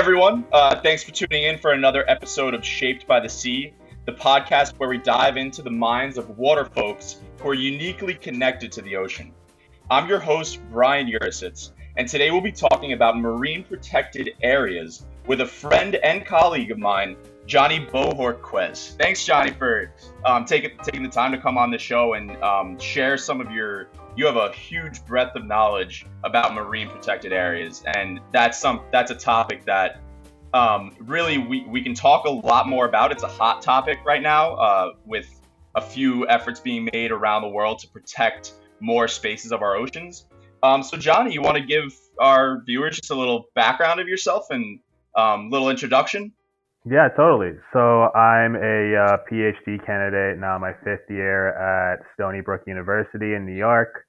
Everyone, uh, thanks for tuning in for another episode of Shaped by the Sea, the podcast where we dive into the minds of water folks who are uniquely connected to the ocean. I'm your host, Brian Yurasits, and today we'll be talking about marine protected areas with a friend and colleague of mine, Johnny Bohorquez. Thanks, Johnny, for um, taking taking the time to come on the show and um, share some of your. You have a huge breadth of knowledge about marine protected areas, and that's some that's a topic that um, really we, we can talk a lot more about. It's a hot topic right now, uh, with a few efforts being made around the world to protect more spaces of our oceans. Um, so, Johnny, you want to give our viewers just a little background of yourself and um, little introduction? Yeah, totally. So I'm a uh, PhD candidate now, my fifth year at Stony Brook University in New York,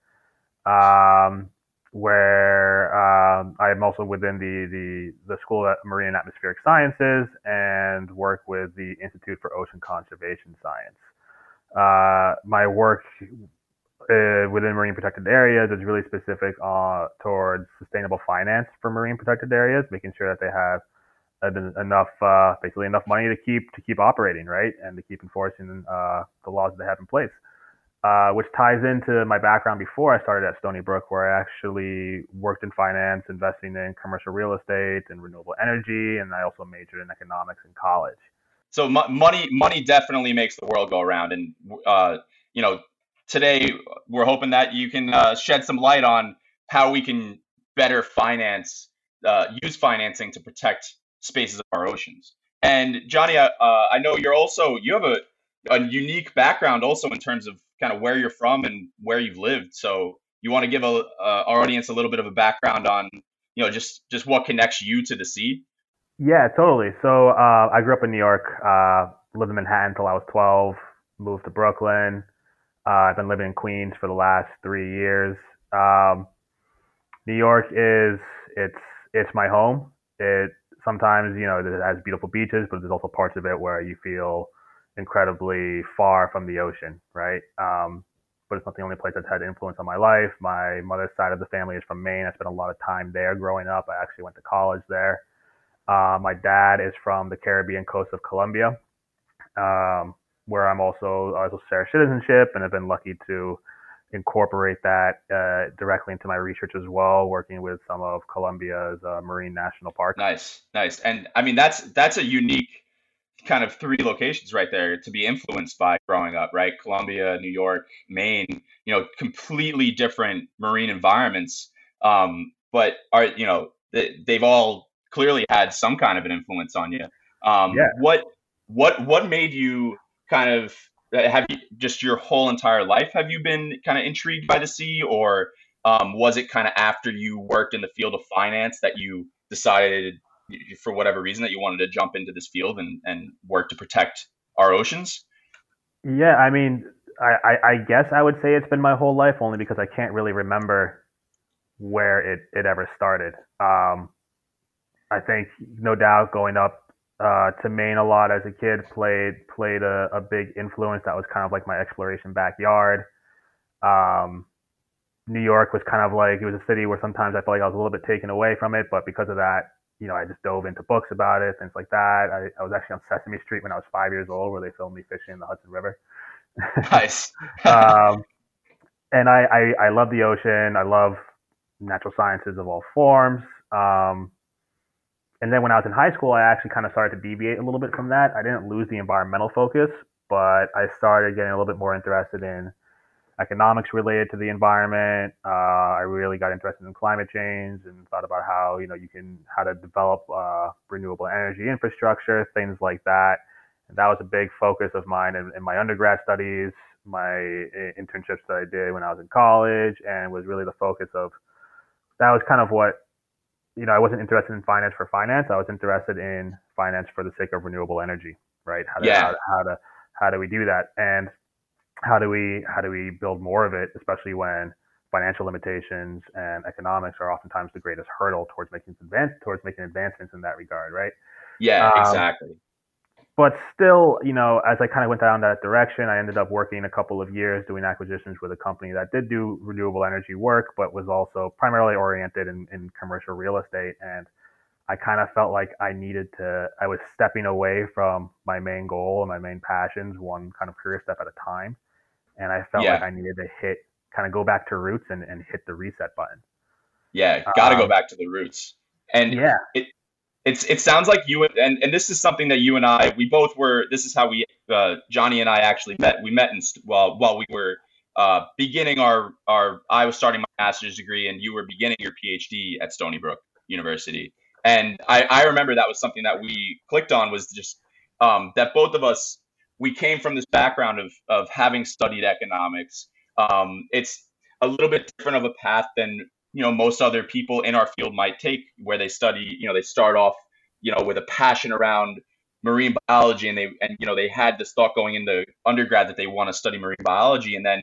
um, where um, I'm also within the, the, the School of Marine and Atmospheric Sciences and work with the Institute for Ocean Conservation Science. Uh, my work uh, within marine protected areas is really specific uh, towards sustainable finance for marine protected areas, making sure that they have enough, uh, basically enough money to keep to keep operating, right, and to keep enforcing uh, the laws that they have in place. Uh, which ties into my background before I started at Stony Brook, where I actually worked in finance, investing in commercial real estate and renewable energy, and I also majored in economics in college. So money, money definitely makes the world go around, and uh, you know, today we're hoping that you can uh, shed some light on how we can better finance, uh, use financing to protect spaces of our oceans. And Johnny, uh, I know you're also you have a, a unique background also in terms of kind of where you're from and where you've lived. So you want to give a, uh, our audience a little bit of a background on you know just just what connects you to the sea. Yeah, totally. So uh, I grew up in New York, uh, lived in Manhattan until I was 12, moved to Brooklyn. Uh, I've been living in Queens for the last three years. Um, New York is it's it's my home. It sometimes you know it has beautiful beaches, but there's also parts of it where you feel incredibly far from the ocean, right? Um, but it's not the only place that's had influence on my life. My mother's side of the family is from Maine. I spent a lot of time there growing up. I actually went to college there. Uh, my dad is from the Caribbean coast of Colombia, um, where I'm also also share citizenship, and have been lucky to incorporate that uh, directly into my research as well, working with some of Colombia's uh, marine national parks. Nice, nice, and I mean that's that's a unique kind of three locations right there to be influenced by growing up, right? Colombia, New York, Maine, you know, completely different marine environments, um, but are you know they, they've all clearly had some kind of an influence on you. Um, yeah. What what what made you kind of have you just your whole entire life have you been kind of intrigued by the sea? Or um, was it kind of after you worked in the field of finance that you decided for whatever reason that you wanted to jump into this field and, and work to protect our oceans? Yeah i mean I, I, I guess i would say it's been my whole life only because i can't really remember where it, it ever started. Um, i think no doubt going up uh, to Maine a lot as a kid. Played played a, a, big influence. That was kind of like my exploration backyard. Um, New York was kind of like it was a city where sometimes I felt like I was a little bit taken away from it, but because of that, you know, I just dove into books about it, things like that. I, I was actually on Sesame Street when I was five years old, where they filmed me fishing in the Hudson River. Nice. um, and I, I I love the ocean. I love natural sciences of all forms. Um, and then when I was in high school, I actually kind of started to deviate a little bit from that. I didn't lose the environmental focus, but I started getting a little bit more interested in economics related to the environment. Uh, I really got interested in climate change and thought about how you know you can how to develop uh, renewable energy infrastructure, things like that. And that was a big focus of mine in, in my undergrad studies, my internships that I did when I was in college, and was really the focus of. That was kind of what you know, I wasn't interested in finance for finance. I was interested in finance for the sake of renewable energy, right? How to, yeah. how, how to how do we do that, and how do we how do we build more of it, especially when financial limitations and economics are oftentimes the greatest hurdle towards making advance towards making advancements in that regard, right? Yeah, um, exactly but still, you know, as I kind of went down that direction, I ended up working a couple of years doing acquisitions with a company that did do renewable energy work, but was also primarily oriented in, in commercial real estate. And I kind of felt like I needed to, I was stepping away from my main goal and my main passions, one kind of career step at a time. And I felt yeah. like I needed to hit, kind of go back to roots and, and hit the reset button. Yeah, got to um, go back to the roots. And yeah, it, it's it sounds like you and and this is something that you and I we both were. This is how we uh, Johnny and I actually met. We met in well while we were uh, beginning our our I was starting my master's degree and you were beginning your PhD at Stony Brook University. And I, I remember that was something that we clicked on was just um, that both of us we came from this background of of having studied economics. Um, it's a little bit different of a path than you know most other people in our field might take, where they study. You know, they start off you know with a passion around marine biology, and they and you know they had this thought going into undergrad that they want to study marine biology, and then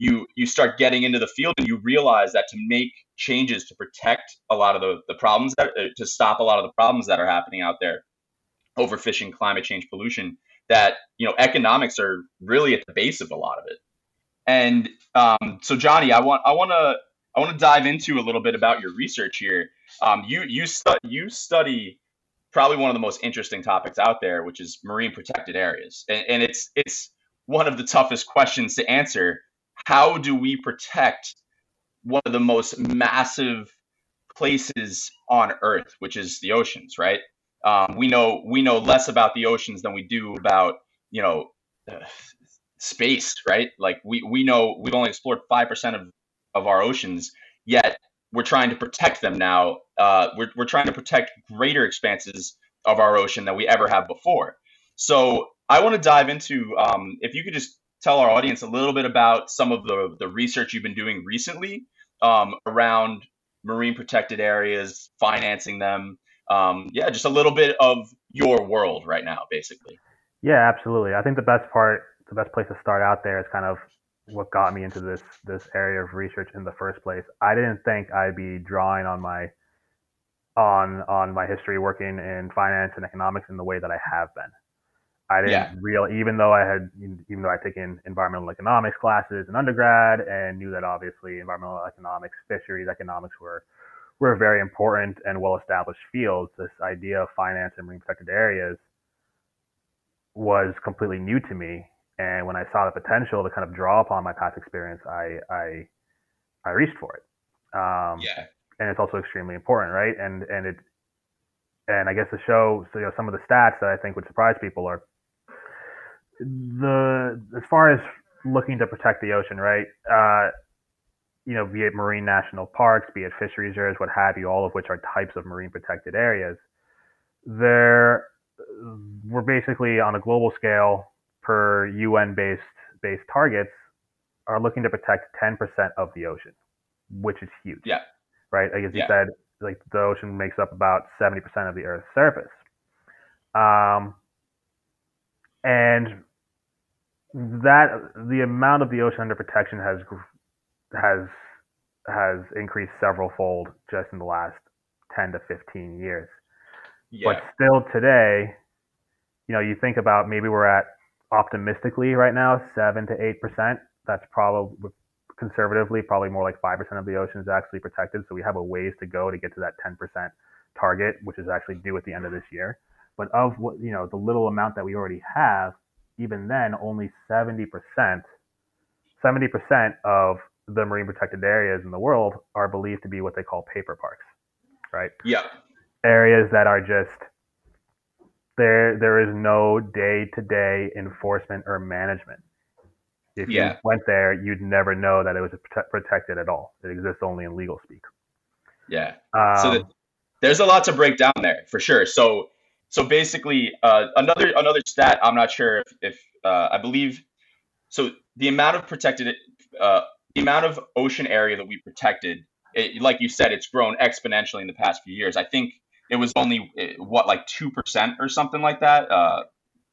you you start getting into the field and you realize that to make changes to protect a lot of the, the problems that uh, to stop a lot of the problems that are happening out there overfishing climate change pollution that you know economics are really at the base of a lot of it and um, so johnny i want i want to i want to dive into a little bit about your research here um, you you, stu- you study probably one of the most interesting topics out there which is marine protected areas and, and it's it's one of the toughest questions to answer how do we protect one of the most massive places on Earth, which is the oceans, right? Um, we know we know less about the oceans than we do about you know uh, space, right? Like we we know we've only explored five percent of of our oceans, yet we're trying to protect them now. Uh, we're we're trying to protect greater expanses of our ocean than we ever have before. So I want to dive into um, if you could just tell our audience a little bit about some of the, the research you've been doing recently um, around marine protected areas, financing them. Um, yeah, just a little bit of your world right now, basically. Yeah, absolutely. I think the best part, the best place to start out there is kind of what got me into this this area of research in the first place. I didn't think I'd be drawing on my on on my history working in finance and economics in the way that I have been. I didn't yeah. real even though I had even though I taken environmental economics classes in undergrad and knew that obviously environmental economics, fisheries economics were were very important and well established fields. This idea of finance and marine protected areas was completely new to me. And when I saw the potential to kind of draw upon my past experience, I I, I reached for it. Um, yeah. And it's also extremely important, right? And and it and I guess the show so you know some of the stats that I think would surprise people are the as far as looking to protect the ocean, right? Uh, you know, be it marine national parks, be it fishery reserves, what have you, all of which are types of marine protected areas. There, we're basically on a global scale per UN based based targets are looking to protect 10% of the ocean, which is huge. Yeah. Right. Like as you yeah. said, like the ocean makes up about 70% of the Earth's surface. Um, and that the amount of the ocean under protection has has has increased several fold just in the last 10 to 15 years. Yeah. But still today, you know, you think about maybe we're at optimistically right now 7 to 8%. That's probably conservatively probably more like 5% of the ocean is actually protected, so we have a ways to go to get to that 10% target, which is actually due at the end of this year. But of what, you know, the little amount that we already have, even then, only 70%, 70% of the marine protected areas in the world are believed to be what they call paper parks, right? Yeah. Areas that are just there. There is no day-to-day enforcement or management. If yeah. you went there, you'd never know that it was protected at all. It exists only in legal speak. Yeah. Um, so the, there's a lot to break down there for sure. So so basically, uh, another another stat. I'm not sure if, if uh, I believe. So the amount of protected, uh, the amount of ocean area that we protected, it, like you said, it's grown exponentially in the past few years. I think it was only eh, what like two percent or something like that, uh,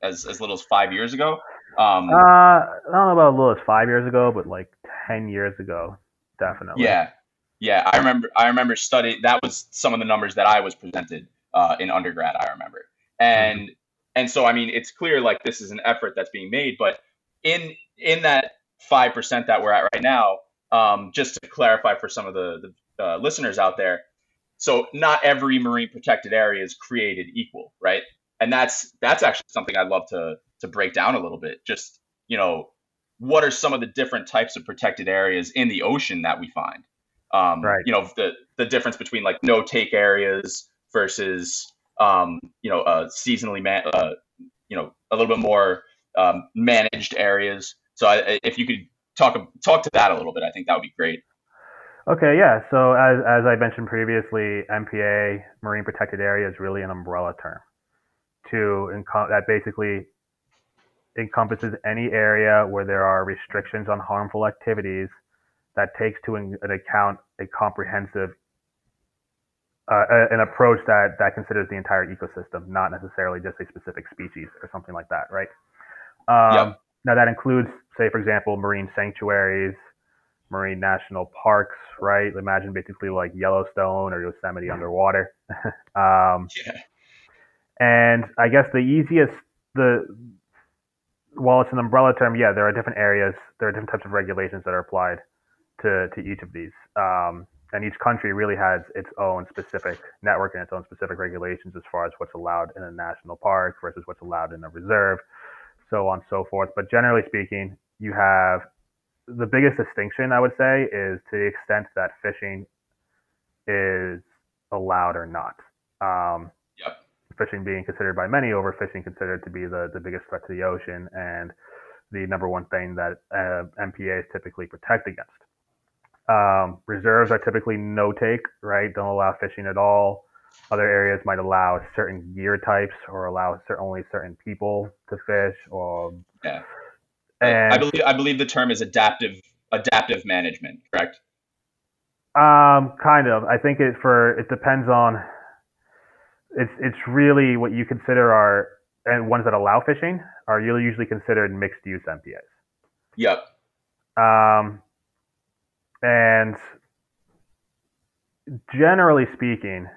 as as little as five years ago. Um, uh, I don't know about as little as five years ago, but like ten years ago, definitely. Yeah, yeah. I remember. I remember studying. That was some of the numbers that I was presented uh, in undergrad. I remember, and mm-hmm. and so I mean, it's clear like this is an effort that's being made, but in in that five percent that we're at right now, um, just to clarify for some of the, the uh, listeners out there, so not every marine protected area is created equal, right? And that's that's actually something I'd love to to break down a little bit. Just you know, what are some of the different types of protected areas in the ocean that we find? Um, right. You know, the the difference between like no take areas versus um, you know, uh, seasonally man, uh, you know, a little bit more um, managed areas. So I, if you could talk talk to that a little bit, I think that would be great. Okay, yeah. So as as I mentioned previously, MPA Marine Protected Area is really an umbrella term to that basically encompasses any area where there are restrictions on harmful activities that takes to an, an account a comprehensive uh, an approach that that considers the entire ecosystem, not necessarily just a specific species or something like that, right? Um, yep. Now that includes, say, for example, marine sanctuaries, marine national parks, right? Imagine basically like Yellowstone or Yosemite underwater. um, yeah. And I guess the easiest, the while it's an umbrella term, yeah, there are different areas, there are different types of regulations that are applied to to each of these. Um, and each country really has its own specific network and its own specific regulations as far as what's allowed in a national park versus what's allowed in a reserve, so on and so forth. But generally speaking, you have the biggest distinction I would say is to the extent that fishing is allowed or not. Um, yep. Fishing being considered by many overfishing considered to be the, the biggest threat to the ocean and the number one thing that uh, MPAs typically protect against. Um, reserves are typically no take, right? Don't allow fishing at all. Other areas might allow certain gear types or allow certain, only certain people to fish. Or yeah, and, I believe I believe the term is adaptive adaptive management. Correct. Um, kind of. I think it for it depends on. It's it's really what you consider are and ones that allow fishing are usually considered mixed use MPAs. Yep. Um, and generally speaking,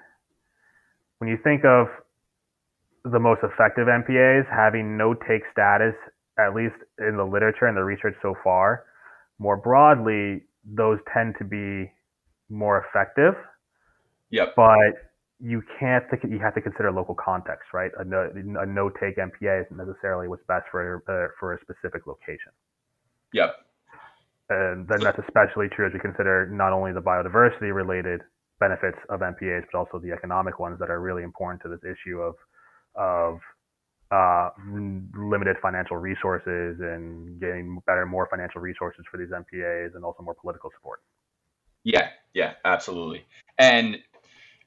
when you think of the most effective MPAs having no take status, at least in the literature and the research so far, more broadly, those tend to be more effective. Yep. But you can't think you have to consider local context, right? A no, a no take MPA isn't necessarily what's best for uh, for a specific location. Yep. And then that's especially true as we consider not only the biodiversity related benefits of MPAs, but also the economic ones that are really important to this issue of of uh, limited financial resources and getting better, more financial resources for these MPAs, and also more political support. Yeah, yeah, absolutely. And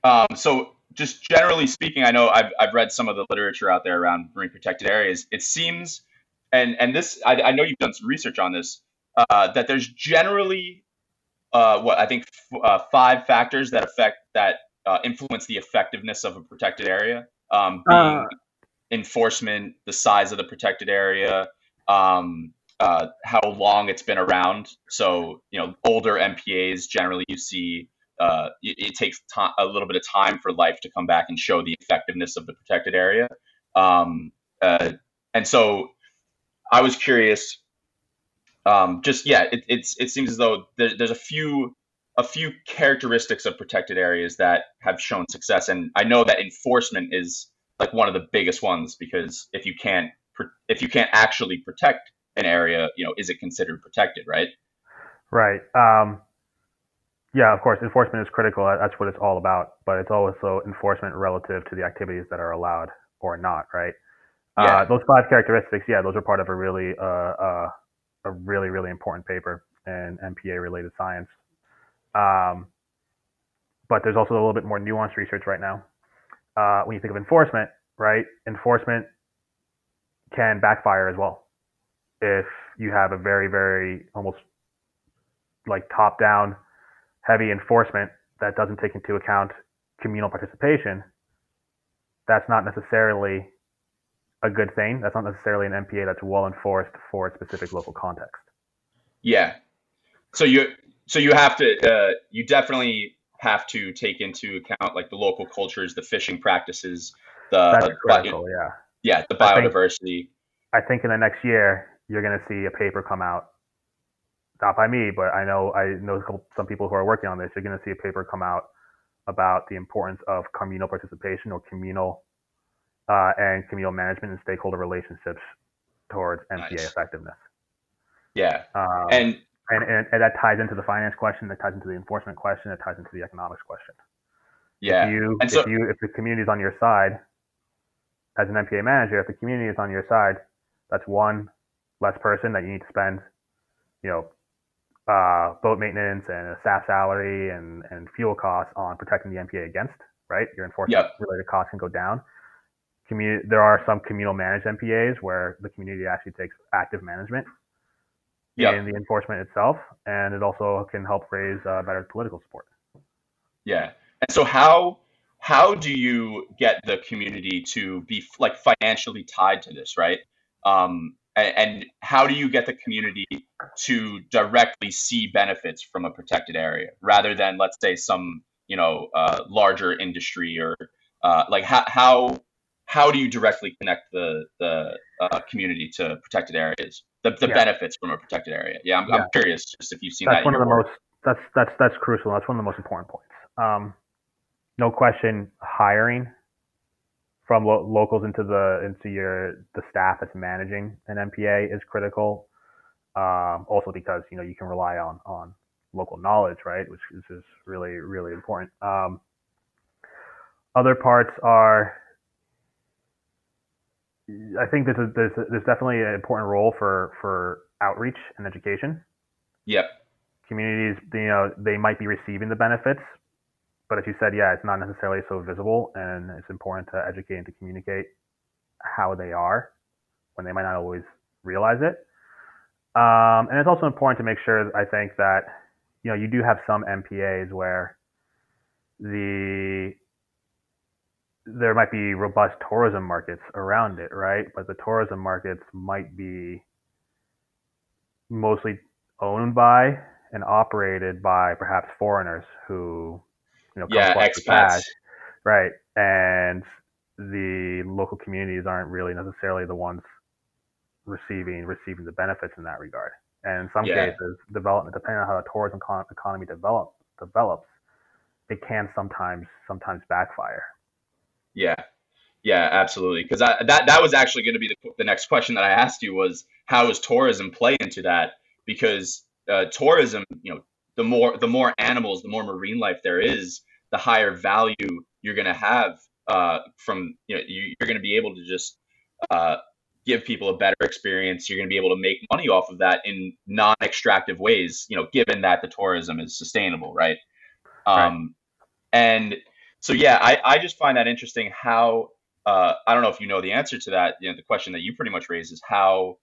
um, so, just generally speaking, I know I've, I've read some of the literature out there around marine protected areas. It seems, and and this, I, I know you've done some research on this uh, that there's generally uh, what I think f- uh, five factors that affect that uh, influence the effectiveness of a protected area. Um, being uh. Enforcement, the size of the protected area, um, uh, how long it's been around. So you know, older MPAs generally you see it, it, takes to- a little bit of time for life to come back and show the effectiveness of the protected area. Um, and so I was curious um, just yeah, it, it's it seems as though there, there's a few a few characteristics of protected areas that have shown success, and I know that enforcement is like one of the biggest ones because if you can't if you can't actually protect an area, you know, is it considered protected, right? Right. Um, yeah, of course, enforcement is critical. That's what it's all about. But it's also enforcement relative to the activities that are allowed or not, right? Yeah. Uh, those five characteristics, yeah, those are part of a really uh, uh, a really, really important paper in MPA related science. Um, but there's also a little bit more nuanced research right now. Uh, when you think of enforcement, right? Enforcement can backfire as well. If you have a very, very almost like top down heavy enforcement that doesn't take into account communal participation, that's not necessarily a good thing. That's not necessarily an MPA that's well enforced for a specific local context. Yeah. So you so you have to uh, you definitely have to take into account like the local cultures, the fishing practices, the critical, yeah. Yeah, the biodiversity. I think, I think in the next year you're going to see a paper come out not by me, but I know I know some people who are working on this. You're going to see a paper come out about the importance of communal participation or communal uh, and communal management and stakeholder relationships towards MPA nice. effectiveness. Yeah, um, and, and, and and that ties into the finance question, that ties into the enforcement question, that ties into the economics question. Yeah, if you and if you if the community is on your side as an MPA manager, if the community is on your side, that's one less person that you need to spend, you know, uh, boat maintenance and a staff salary and, and fuel costs on protecting the MPA against, right? Your enforcement yep. related costs can go down. Community, there are some communal managed MPAs where the community actually takes active management yep. in the enforcement itself, and it also can help raise uh, better political support. Yeah, and so how how do you get the community to be like financially tied to this, right? Um, and, and how do you get the community to directly see benefits from a protected area rather than let's say some you know uh, larger industry or uh, like how, how how do you directly connect the the uh, community to protected areas the, the yeah. benefits from a protected area yeah I'm, yeah. I'm curious just if you've seen that's that one of the work. most that's that's that's crucial that's one of the most important points um, no question hiring from lo- locals into the into your the staff that's managing an MPA is critical. Um, also because you know you can rely on on local knowledge, right, which is, is really really important. Um, other parts are, I think there's a, there's a, there's definitely an important role for for outreach and education. Yep. Communities, you know, they might be receiving the benefits, but as you said, yeah, it's not necessarily so visible, and it's important to educate and to communicate how they are when they might not always realize it. Um, and it's also important to make sure, I think, that you know you do have some MPAs where the there might be robust tourism markets around it, right? But the tourism markets might be mostly owned by and operated by perhaps foreigners who you know, yeah, expats, right? And the local communities aren't really necessarily the ones receiving receiving the benefits in that regard. And in some yeah. cases, development, depending on how the tourism economy develop, develops, it can sometimes sometimes backfire. Yeah, yeah, absolutely. Because that that was actually going to be the, the next question that I asked you was how does tourism play into that? Because uh, tourism, you know, the more the more animals, the more marine life there is, the higher value you're going to have uh, from you know you, are going to be able to just uh, give people a better experience. You're going to be able to make money off of that in non-extractive ways. You know, given that the tourism is sustainable, right? Um, right. And so yeah, I, I just find that interesting. How uh, I don't know if you know the answer to that. You know, the question that you pretty much raised is how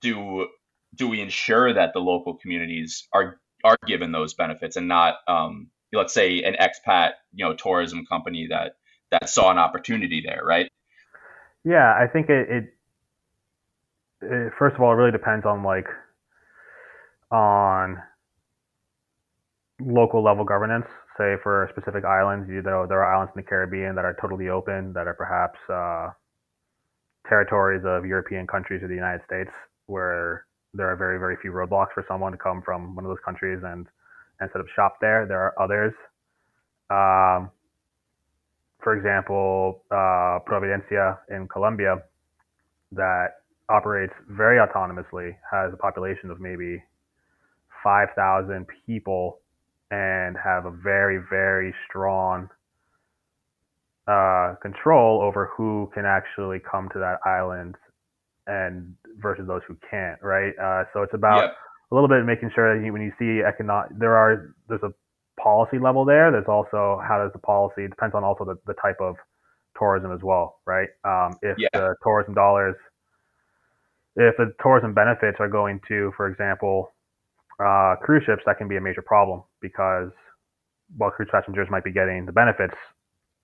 do do we ensure that the local communities are are given those benefits and not um, let's say an expat you know tourism company that that saw an opportunity there right yeah i think it, it, it first of all it really depends on like on local level governance say for specific islands you know there are islands in the caribbean that are totally open that are perhaps uh, territories of european countries or the united states where there are very very few roadblocks for someone to come from one of those countries and and set up shop there. There are others. Um, for example, uh, Providencia in Colombia that operates very autonomously has a population of maybe 5,000 people and have a very, very strong uh, control over who can actually come to that island and versus those who can't, right? Uh, so it's about yep. a little bit making sure that you, when you see economic, there are there's a policy level there. There's also how does the policy it depends on also the, the type of tourism as well, right? Um, if yeah. the tourism dollars, if the tourism benefits are going to, for example, uh, cruise ships, that can be a major problem because while cruise passengers might be getting the benefits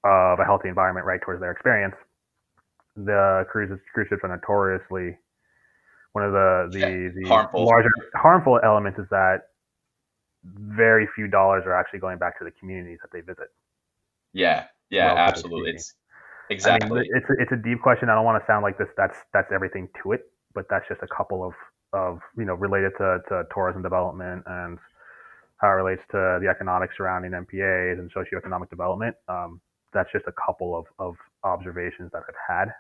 of a healthy environment right towards their experience, the cruises cruise ships are notoriously one of the the, yeah, the harmful. larger harmful elements is that very few dollars are actually going back to the communities that they visit. Yeah, yeah, well, absolutely. It's exactly. I mean, it's a, it's a deep question. I don't want to sound like this. That's that's everything to it, but that's just a couple of of you know related to, to tourism development and how it relates to the economics surrounding MPAs and socioeconomic development. Um, that's just a couple of, of observations that I've had.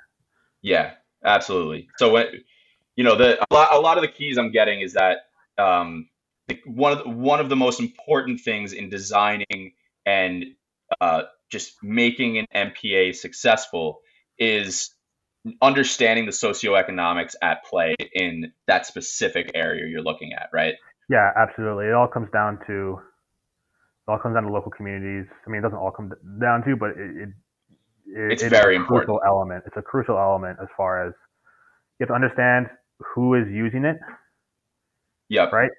Yeah, absolutely. So when you know the a lot, a lot of the keys I'm getting is that um, one of the, one of the most important things in designing and uh, just making an MPA successful is understanding the socioeconomics at play in that specific area you're looking at, right? Yeah, absolutely. It all comes down to it all comes down to local communities. I mean, it doesn't all come down to, but it, it, it it's very important. Crucial element. It's a crucial element as far as you have to understand who is using it. Yep. Right.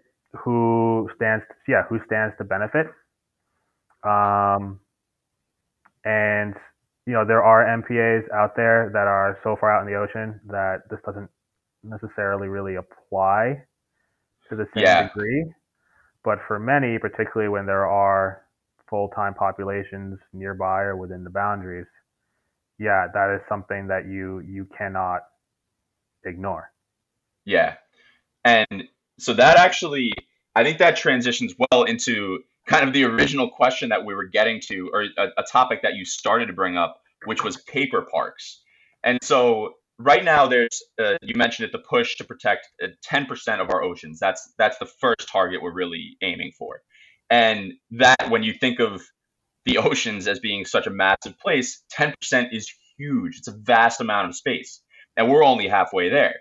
Who stands? Yeah. Who stands to benefit? Um, and you know there are MPAs out there that are so far out in the ocean that this doesn't necessarily really apply to the same yeah. degree. But for many, particularly when there are full-time populations nearby or within the boundaries, yeah, that is something that you you cannot ignore. Yeah, and so that actually, I think that transitions well into kind of the original question that we were getting to, or a, a topic that you started to bring up, which was paper parks. And so right now there's uh, you mentioned it the push to protect uh, 10% of our oceans. That's that's the first target we're really aiming for. And that when you think of the oceans as being such a massive place 10% is huge. It's a vast amount of space. And we're only halfway there.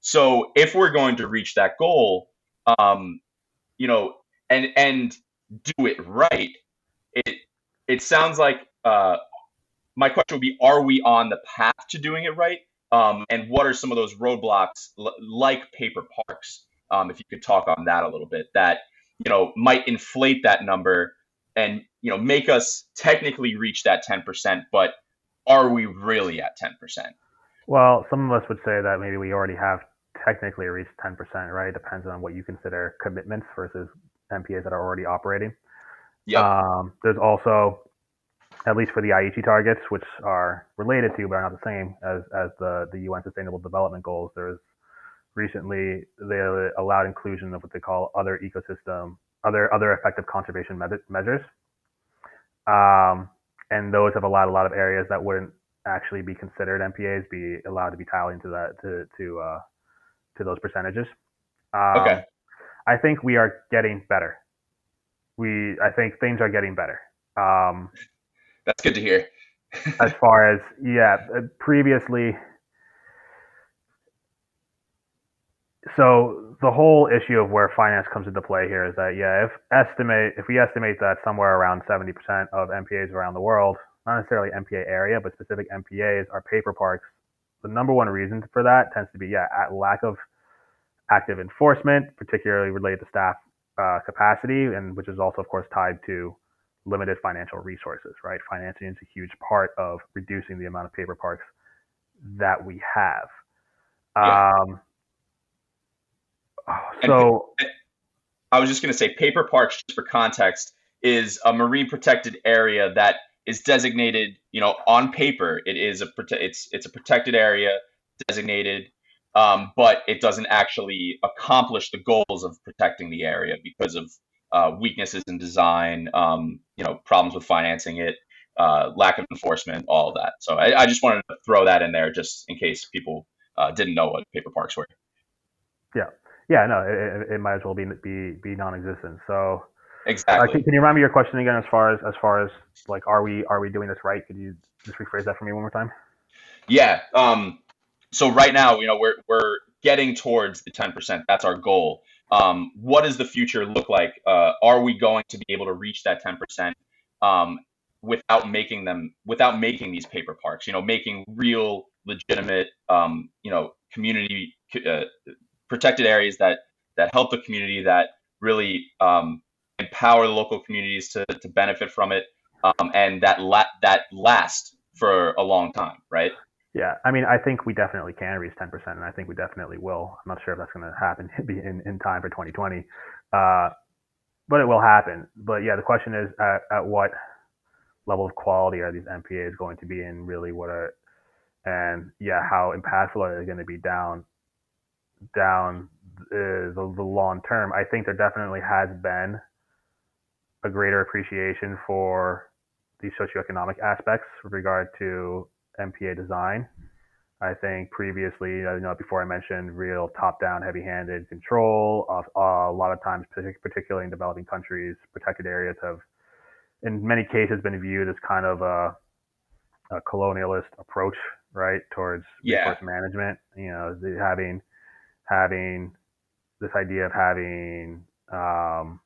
So if we're going to reach that goal um you know and and do it right it it sounds like uh my question would be are we on the path to doing it right um, and what are some of those roadblocks l- like paper parks? Um, if you could talk on that a little bit, that you know might inflate that number and you know make us technically reach that 10%, but are we really at 10%? Well, some of us would say that maybe we already have technically reached 10%, right? Depends on what you consider commitments versus MPAs that are already operating. Yeah. Um, there's also at least for the Aichi targets, which are related to but are not the same as, as the, the UN Sustainable Development Goals. There's recently they allowed inclusion of what they call other ecosystem, other other effective conservation measures, um, and those have allowed a lot of areas that wouldn't actually be considered MPAs be allowed to be tied into that to to uh, to those percentages. Um, okay. I think we are getting better. We I think things are getting better. Um, that's good to hear. as far as yeah, uh, previously. So the whole issue of where finance comes into play here is that yeah, if estimate if we estimate that somewhere around seventy percent of MPAs around the world, not necessarily MPA area, but specific MPAs are paper parks. The number one reason for that tends to be yeah, at lack of active enforcement, particularly related to staff uh, capacity, and which is also of course tied to limited financial resources, right? Financing is a huge part of reducing the amount of paper parks that we have. Yeah. Um, so and, I was just going to say paper parks, just for context, is a marine protected area that is designated, you know, on paper, it is a it's it's a protected area designated, um, but it doesn't actually accomplish the goals of protecting the area because of uh, weaknesses in design, um, you know, problems with financing it, uh, lack of enforcement, all of that. So I, I, just wanted to throw that in there just in case people uh, didn't know what paper parks were. Yeah, yeah, no, it, it might as well be be be non-existent. So exactly. Uh, can, can, you remind me your question again? As far as as far as like, are we are we doing this right? Could you just rephrase that for me one more time? Yeah. Um, so right now, you know, we're we're getting towards the 10%. That's our goal um, what does the future look like? Uh, are we going to be able to reach that 10% um, without making them, without making these paper parks, you know, making real, legitimate, um, you know, community uh, protected areas that, that help the community, that really um, empower the local communities to, to benefit from it, um, and that, la- that last for a long time, right? Yeah, I mean, I think we definitely can reach 10%, and I think we definitely will. I'm not sure if that's going to happen in, in time for 2020, uh, but it will happen. But yeah, the question is at, at what level of quality are these MPAs going to be in? Really, what are and yeah, how impactful are they going to be down down uh, the, the long term? I think there definitely has been a greater appreciation for these socioeconomic aspects with regard to MPA design. I think previously, you know, before I mentioned real top-down, heavy-handed control of uh, a lot of times, particularly in developing countries, protected areas have, in many cases, been viewed as kind of a, a colonialist approach, right, towards yeah. resource management. You know, having having this idea of having um,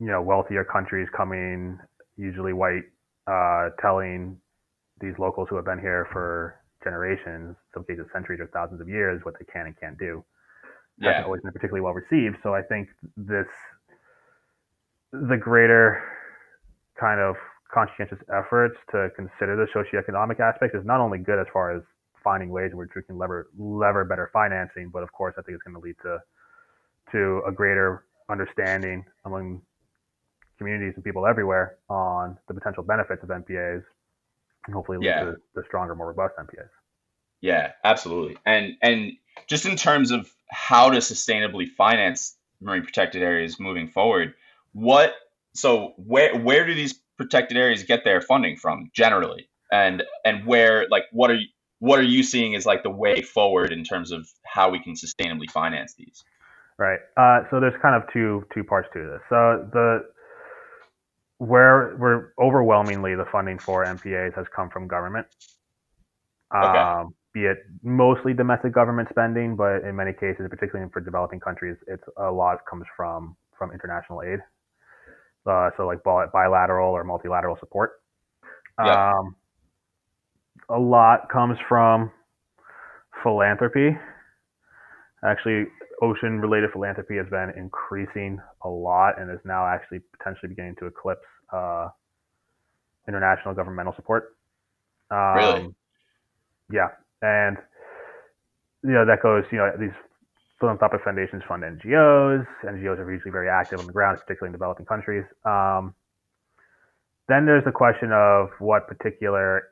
you know wealthier countries coming, usually white, uh, telling these locals who have been here for generations, some cases centuries or thousands of years, what they can and can't do. Yeah. Hasn't always been particularly well received. So I think this, the greater kind of conscientious efforts to consider the socioeconomic aspect is not only good as far as finding ways in which we can lever lever better financing, but of course I think it's going to lead to to a greater understanding among communities and people everywhere on the potential benefits of MPAs and hopefully lead yeah. to the stronger, more robust MPAs. Yeah, absolutely. And and just in terms of how to sustainably finance marine protected areas moving forward, what so where where do these protected areas get their funding from generally? And and where like what are you what are you seeing as like the way forward in terms of how we can sustainably finance these? Right. Uh, so there's kind of two two parts to this. So the where where overwhelmingly the funding for MPAs has come from government. Okay. Um, be it mostly domestic government spending, but in many cases, particularly for developing countries, it's a lot comes from from international aid. Uh, so like bilateral or multilateral support. Yeah. Um, a lot comes from philanthropy. Actually, ocean related philanthropy has been increasing a lot and is now actually potentially beginning to eclipse uh, international governmental support. Um, really? Yeah, and you know that goes. You know these philanthropic foundations fund NGOs. NGOs are usually very active on the ground, particularly in developing countries. Um, then there's the question of what particular.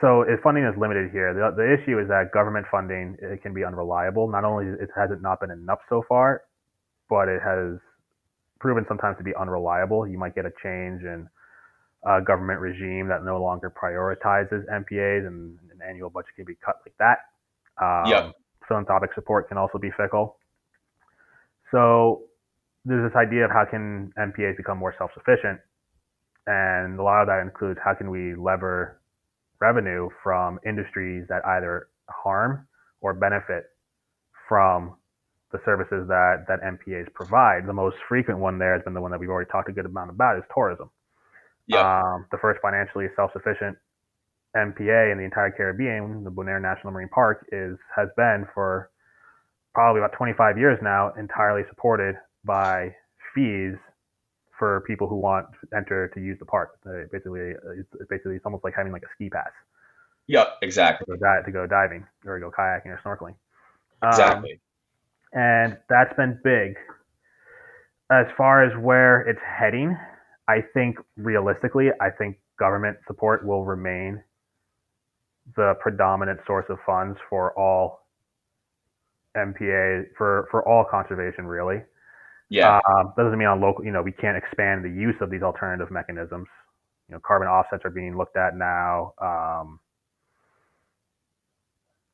So if funding is limited here, the, the issue is that government funding it can be unreliable. Not only it has it not been enough so far, but it has proven sometimes to be unreliable. You might get a change in a government regime that no longer prioritizes MPAs, and an annual budget can be cut like that. Um, yeah. Philanthropic support can also be fickle. So there's this idea of how can MPAs become more self-sufficient, and a lot of that includes how can we lever revenue from industries that either harm or benefit from the services that that MPAs provide. The most frequent one there has been the one that we've already talked a good amount about is tourism. Yeah. Um, the first financially self-sufficient MPA in the entire Caribbean, the Bonaire National Marine Park, is has been for probably about 25 years now entirely supported by fees for people who want to enter to use the park. Uh, basically, it's basically it's almost like having like a ski pass. Yep, exactly. To go, to go diving or go kayaking or snorkeling. Exactly. Um, and that's been big. As far as where it's heading, I think realistically, I think government support will remain the predominant source of funds for all MPA for for all conservation really. Yeah. Um, doesn't mean on local, you know, we can't expand the use of these alternative mechanisms. You know, carbon offsets are being looked at now. Um,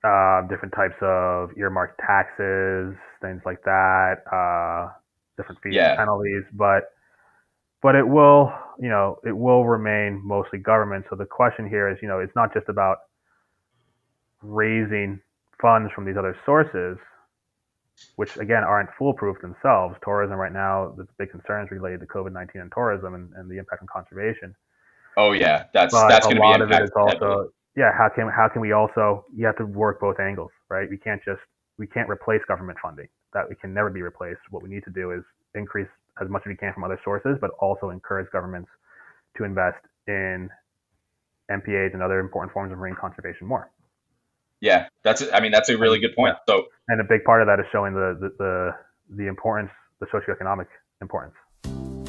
uh, different types of earmarked taxes, things like that, uh, different fees yeah. and penalties, but but it will, you know, it will remain mostly government. So the question here is, you know, it's not just about raising funds from these other sources, which again aren't foolproof themselves. Tourism right now, there's big concerns related to COVID nineteen and tourism and, and, the impact on conservation. Oh yeah, that's but that's going to be a lot of it is also yeah, how can how can we also you have to work both angles, right? We can't just we can't replace government funding. That we can never be replaced. What we need to do is increase as much as we can from other sources, but also encourage governments to invest in MPAs and other important forms of marine conservation more. Yeah, that's I mean that's a really good point. So and a big part of that is showing the the the, the importance, the socioeconomic importance.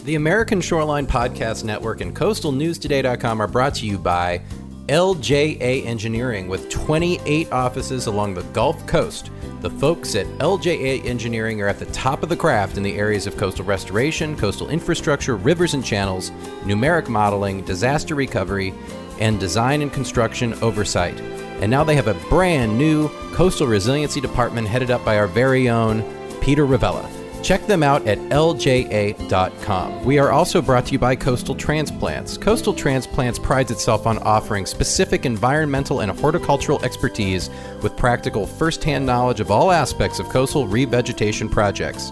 The American Shoreline Podcast Network and CoastalNewsToday.com are brought to you by LJA Engineering with 28 offices along the Gulf Coast. The folks at LJA Engineering are at the top of the craft in the areas of coastal restoration, coastal infrastructure, rivers and channels, numeric modeling, disaster recovery, and design and construction oversight. And now they have a brand new coastal resiliency department headed up by our very own Peter Ravella. Check them out at lja.com. We are also brought to you by Coastal Transplants. Coastal Transplants prides itself on offering specific environmental and horticultural expertise with practical first-hand knowledge of all aspects of coastal revegetation projects.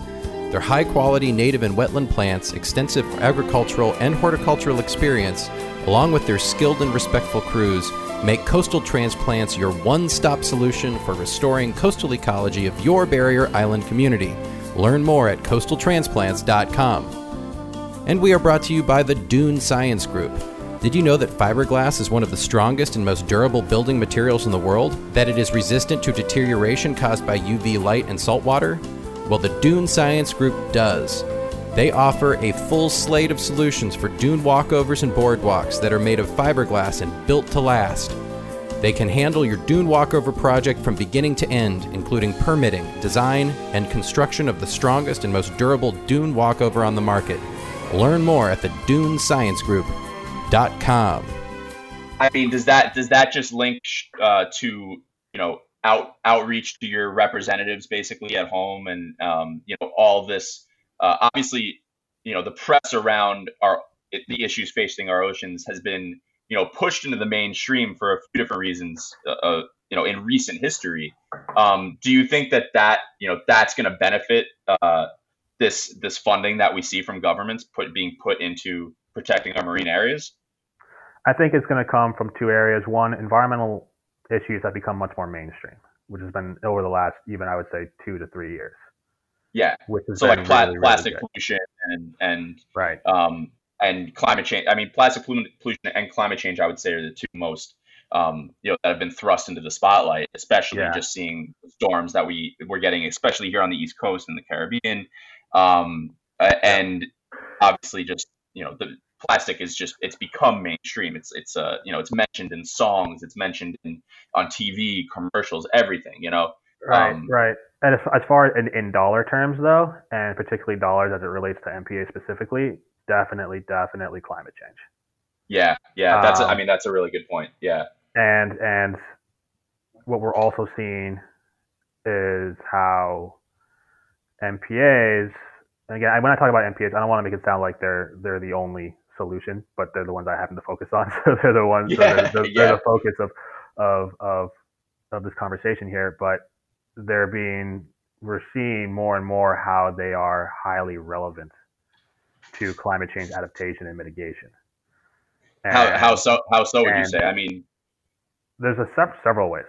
Their high quality native and wetland plants, extensive agricultural and horticultural experience, along with their skilled and respectful crews, make coastal transplants your one stop solution for restoring coastal ecology of your barrier island community. Learn more at coastaltransplants.com. And we are brought to you by the Dune Science Group. Did you know that fiberglass is one of the strongest and most durable building materials in the world? That it is resistant to deterioration caused by UV light and salt water? Well, the Dune Science Group does. They offer a full slate of solutions for dune walkovers and boardwalks that are made of fiberglass and built to last. They can handle your dune walkover project from beginning to end, including permitting, design, and construction of the strongest and most durable dune walkover on the market. Learn more at the dunesciencegroup.com. I mean, does that does that just link uh, to you know out outreach to your representatives basically at home and um, you know all this uh, obviously you know the press around our the issues facing our oceans has been you know pushed into the mainstream for a few different reasons uh, uh you know in recent history. Um, do you think that that you know that's going to benefit uh, this this funding that we see from governments put being put into protecting our marine areas? I think it's going to come from two areas. One environmental issues have become much more mainstream which has been over the last even i would say two to three years yeah which is so like pla- really, plastic really pollution and and right um, and climate change. I mean, plastic pollution and climate change, I would say, are the two most um, you know that have been thrust into the spotlight. Especially yeah. just seeing storms that we we're getting, especially here on the East Coast and the Caribbean, um, and obviously just you know the plastic is just it's become mainstream. It's it's uh you know it's mentioned in songs, it's mentioned in on TV commercials, everything. You know. Right, um, right. And as, as far as in, in dollar terms, though, and particularly dollars as it relates to MPA specifically, definitely, definitely climate change. Yeah, yeah, that's. Um, a, I um, mean, that's a really good point. Yeah. And and what we're also seeing is how MPAs. And again, when I talk about MPAs, I don't want to make it sound like they're they're the only solution, but they're the ones I happen to focus on. So they're the ones. Yeah, so they're, they're, yeah. they're the focus of of of of this conversation here. But they're being we're seeing more and more how they are highly relevant to climate change adaptation and mitigation. And, how, how so? How so would you say? I mean, there's a several ways,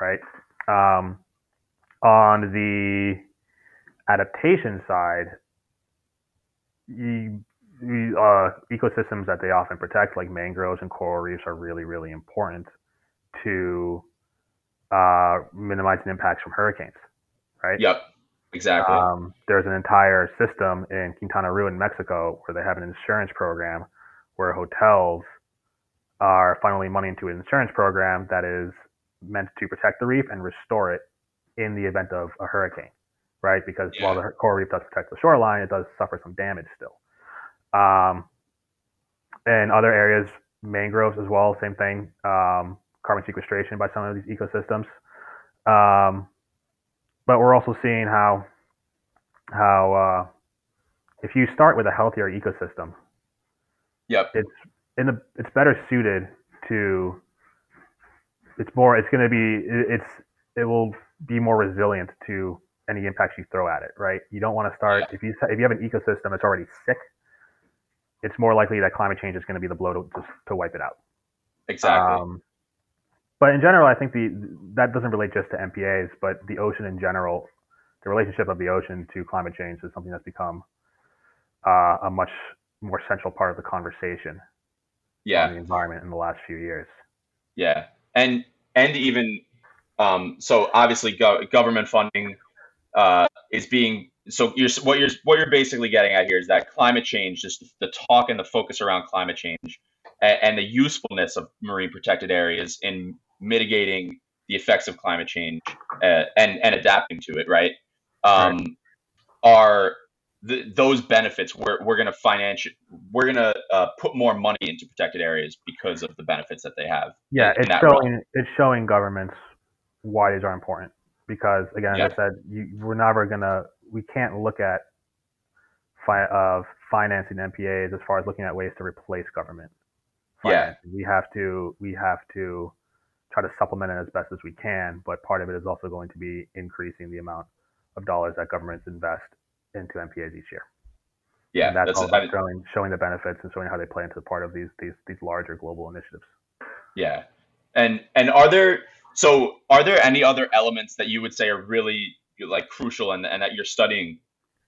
right? Um, on the adaptation side, you, you, uh, ecosystems that they often protect, like mangroves and coral reefs, are really, really important to uh, minimizing impacts from hurricanes, right? Yep. Exactly. Um, there's an entire system in Quintana Roo in Mexico where they have an insurance program where hotels are funneling money into an insurance program that is meant to protect the reef and restore it in the event of a hurricane, right? Because yeah. while the coral reef does protect the shoreline, it does suffer some damage still. Um, in other areas, mangroves as well, same thing. Um, carbon sequestration by some of these ecosystems. Um, but we're also seeing how how uh, if you start with a healthier ecosystem, yep, it's in the it's better suited to it's more it's going to be it's it will be more resilient to any impacts you throw at it, right? You don't want to start yeah. if you if you have an ecosystem that's already sick, it's more likely that climate change is going to be the blow to to wipe it out. Exactly. Um, but in general, I think the that doesn't relate just to MPAs, but the ocean in general, the relationship of the ocean to climate change is something that's become uh, a much more central part of the conversation. Yeah, the environment in the last few years. Yeah, and and even um, so, obviously, go- government funding uh, is being so. You're what you're what you're basically getting at here is that climate change, just the talk and the focus around climate change, and, and the usefulness of marine protected areas in mitigating the effects of climate change uh, and and adapting to it, right? Um, right. Are the, those benefits we're, we're going to financial we're going to uh, put more money into protected areas because of the benefits that they have yeah in, it's showing realm. it's showing governments why these are important because again yeah. as i said you, we're never going to we can't look at fi- of financing mpas as far as looking at ways to replace government financing. yeah we have to we have to try to supplement it as best as we can but part of it is also going to be increasing the amount of dollars that governments invest into MPAs each year. Yeah, and that's, that's all about showing showing the benefits and showing how they play into the part of these these these larger global initiatives. Yeah, and and are there so are there any other elements that you would say are really like crucial and, and that you're studying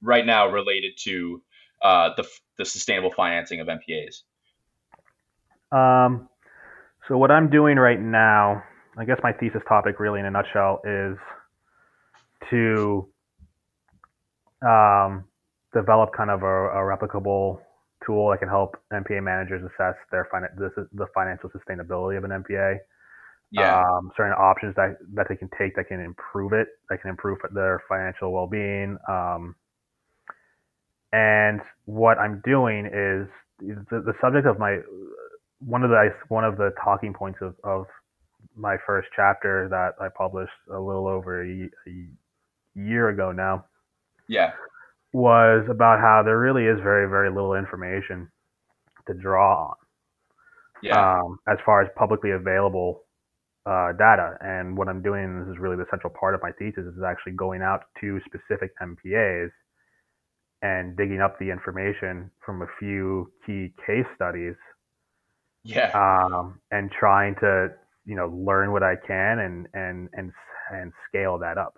right now related to uh, the the sustainable financing of MPAs? Um, so what I'm doing right now, I guess my thesis topic, really in a nutshell, is to um, develop kind of a, a, replicable tool that can help MPA managers assess their fin- the, the financial sustainability of an MPA. Yeah. Um, certain options that, that they can take that can improve it, that can improve their financial well being. Um, and what I'm doing is the, the subject of my one of the one of the talking points of, of my first chapter that I published a little over a, a year ago now yeah. Was about how there really is very, very little information to draw on. Yeah. Um, as far as publicly available uh, data. And what I'm doing, this is really the central part of my thesis, is actually going out to specific MPAs and digging up the information from a few key case studies. Yeah. Um, and trying to, you know, learn what I can and and and and scale that up.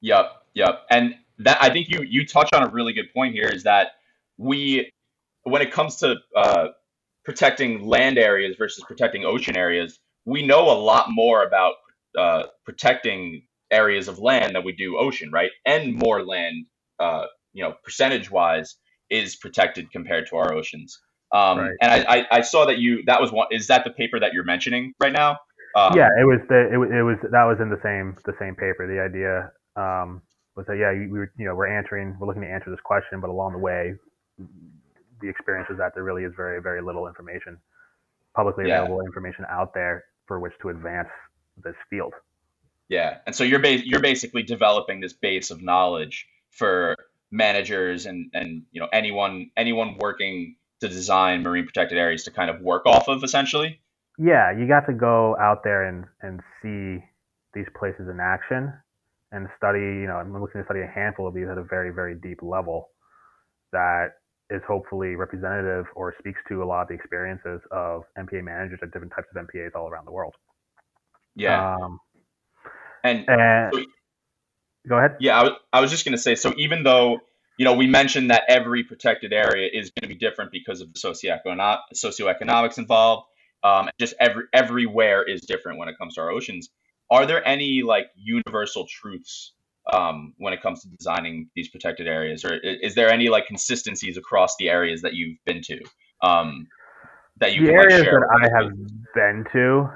Yep. Yep. And that I think you you touch on a really good point here is that we when it comes to uh, protecting land areas versus protecting ocean areas, we know a lot more about uh, protecting areas of land than we do ocean, right? And more land, uh, you know, percentage wise, is protected compared to our oceans. Um, right. And I, I, I, saw that you that was one. Is that the paper that you're mentioning right now? Um, yeah, it was the it, it was that was in the same the same paper. The idea um, was that yeah, we were you know we're answering we're looking to answer this question, but along the way, the experience is that there really is very very little information, publicly yeah. available information out there for which to advance this field. Yeah, and so you're ba- you're basically developing this base of knowledge for managers and and you know anyone anyone working to design marine protected areas to kind of work off of essentially. Yeah, you got to go out there and and see these places in action and study, you know, I'm looking to study a handful of these at a very, very deep level that is hopefully representative or speaks to a lot of the experiences of MPA managers at different types of MPAs all around the world. Yeah. Um, and, and so, go ahead. Yeah, I was, I was just going to say so even though, you know, we mentioned that every protected area is going to be different because of the socioeconomic, socioeconomics involved, um, just every everywhere is different when it comes to our oceans are there any like universal truths um, when it comes to designing these protected areas, or is there any like consistencies across the areas that you've been to um, that you the can, areas like, that I have been to?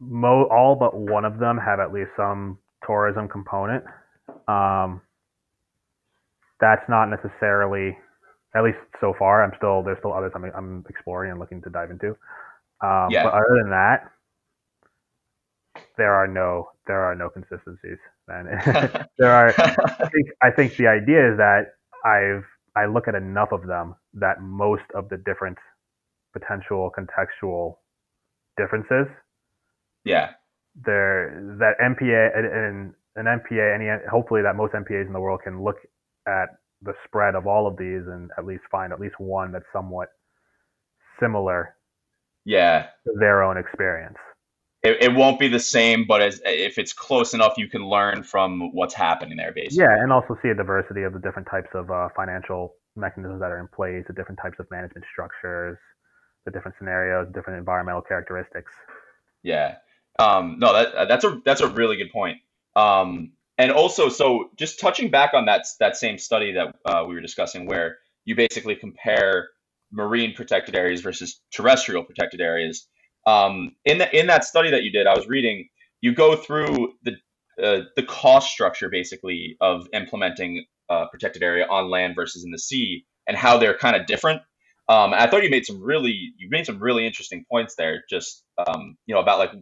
Mo- all but one of them have at least some tourism component. Um, that's not necessarily, at least so far. I'm still there's still others I'm, I'm exploring and looking to dive into. Um, yeah. But other than that, there are no there are no consistencies. And there are. I think, I think the idea is that I've I look at enough of them that most of the different potential contextual differences. Yeah. There that MPA and an MPA any hopefully that most MPAs in the world can look at the spread of all of these and at least find at least one that's somewhat similar yeah to their own experience it, it won't be the same, but as if it's close enough, you can learn from what's happening there, basically. Yeah, and also see a diversity of the different types of uh, financial mechanisms that are in place, the different types of management structures, the different scenarios, different environmental characteristics. Yeah. Um, no, that that's a that's a really good point. Um, and also, so just touching back on that that same study that uh, we were discussing, where you basically compare marine protected areas versus terrestrial protected areas. Um, in the, in that study that you did, I was reading. You go through the uh, the cost structure basically of implementing a protected area on land versus in the sea, and how they're kind of different. Um, I thought you made some really you made some really interesting points there. Just um, you know about like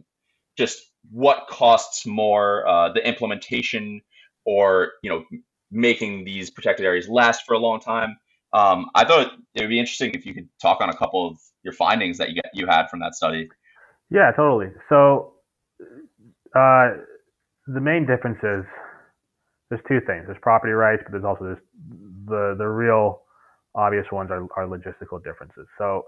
just what costs more, uh, the implementation, or you know making these protected areas last for a long time. Um, I thought it would be interesting if you could talk on a couple of your findings that you get you had from that study. Yeah, totally. So uh, the main difference is there's two things. There's property rights, but there's also this, the the real obvious ones are, are logistical differences. So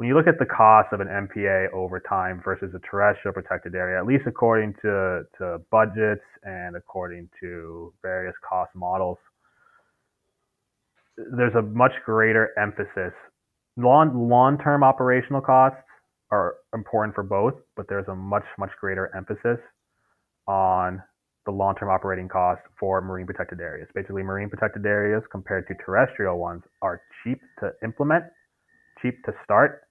when you look at the cost of an MPA over time versus a terrestrial protected area, at least according to, to budgets and according to various cost models, there's a much greater emphasis. Long long term operational costs are important for both, but there's a much much greater emphasis on the long term operating costs for marine protected areas. Basically, marine protected areas compared to terrestrial ones are cheap to implement, cheap to start,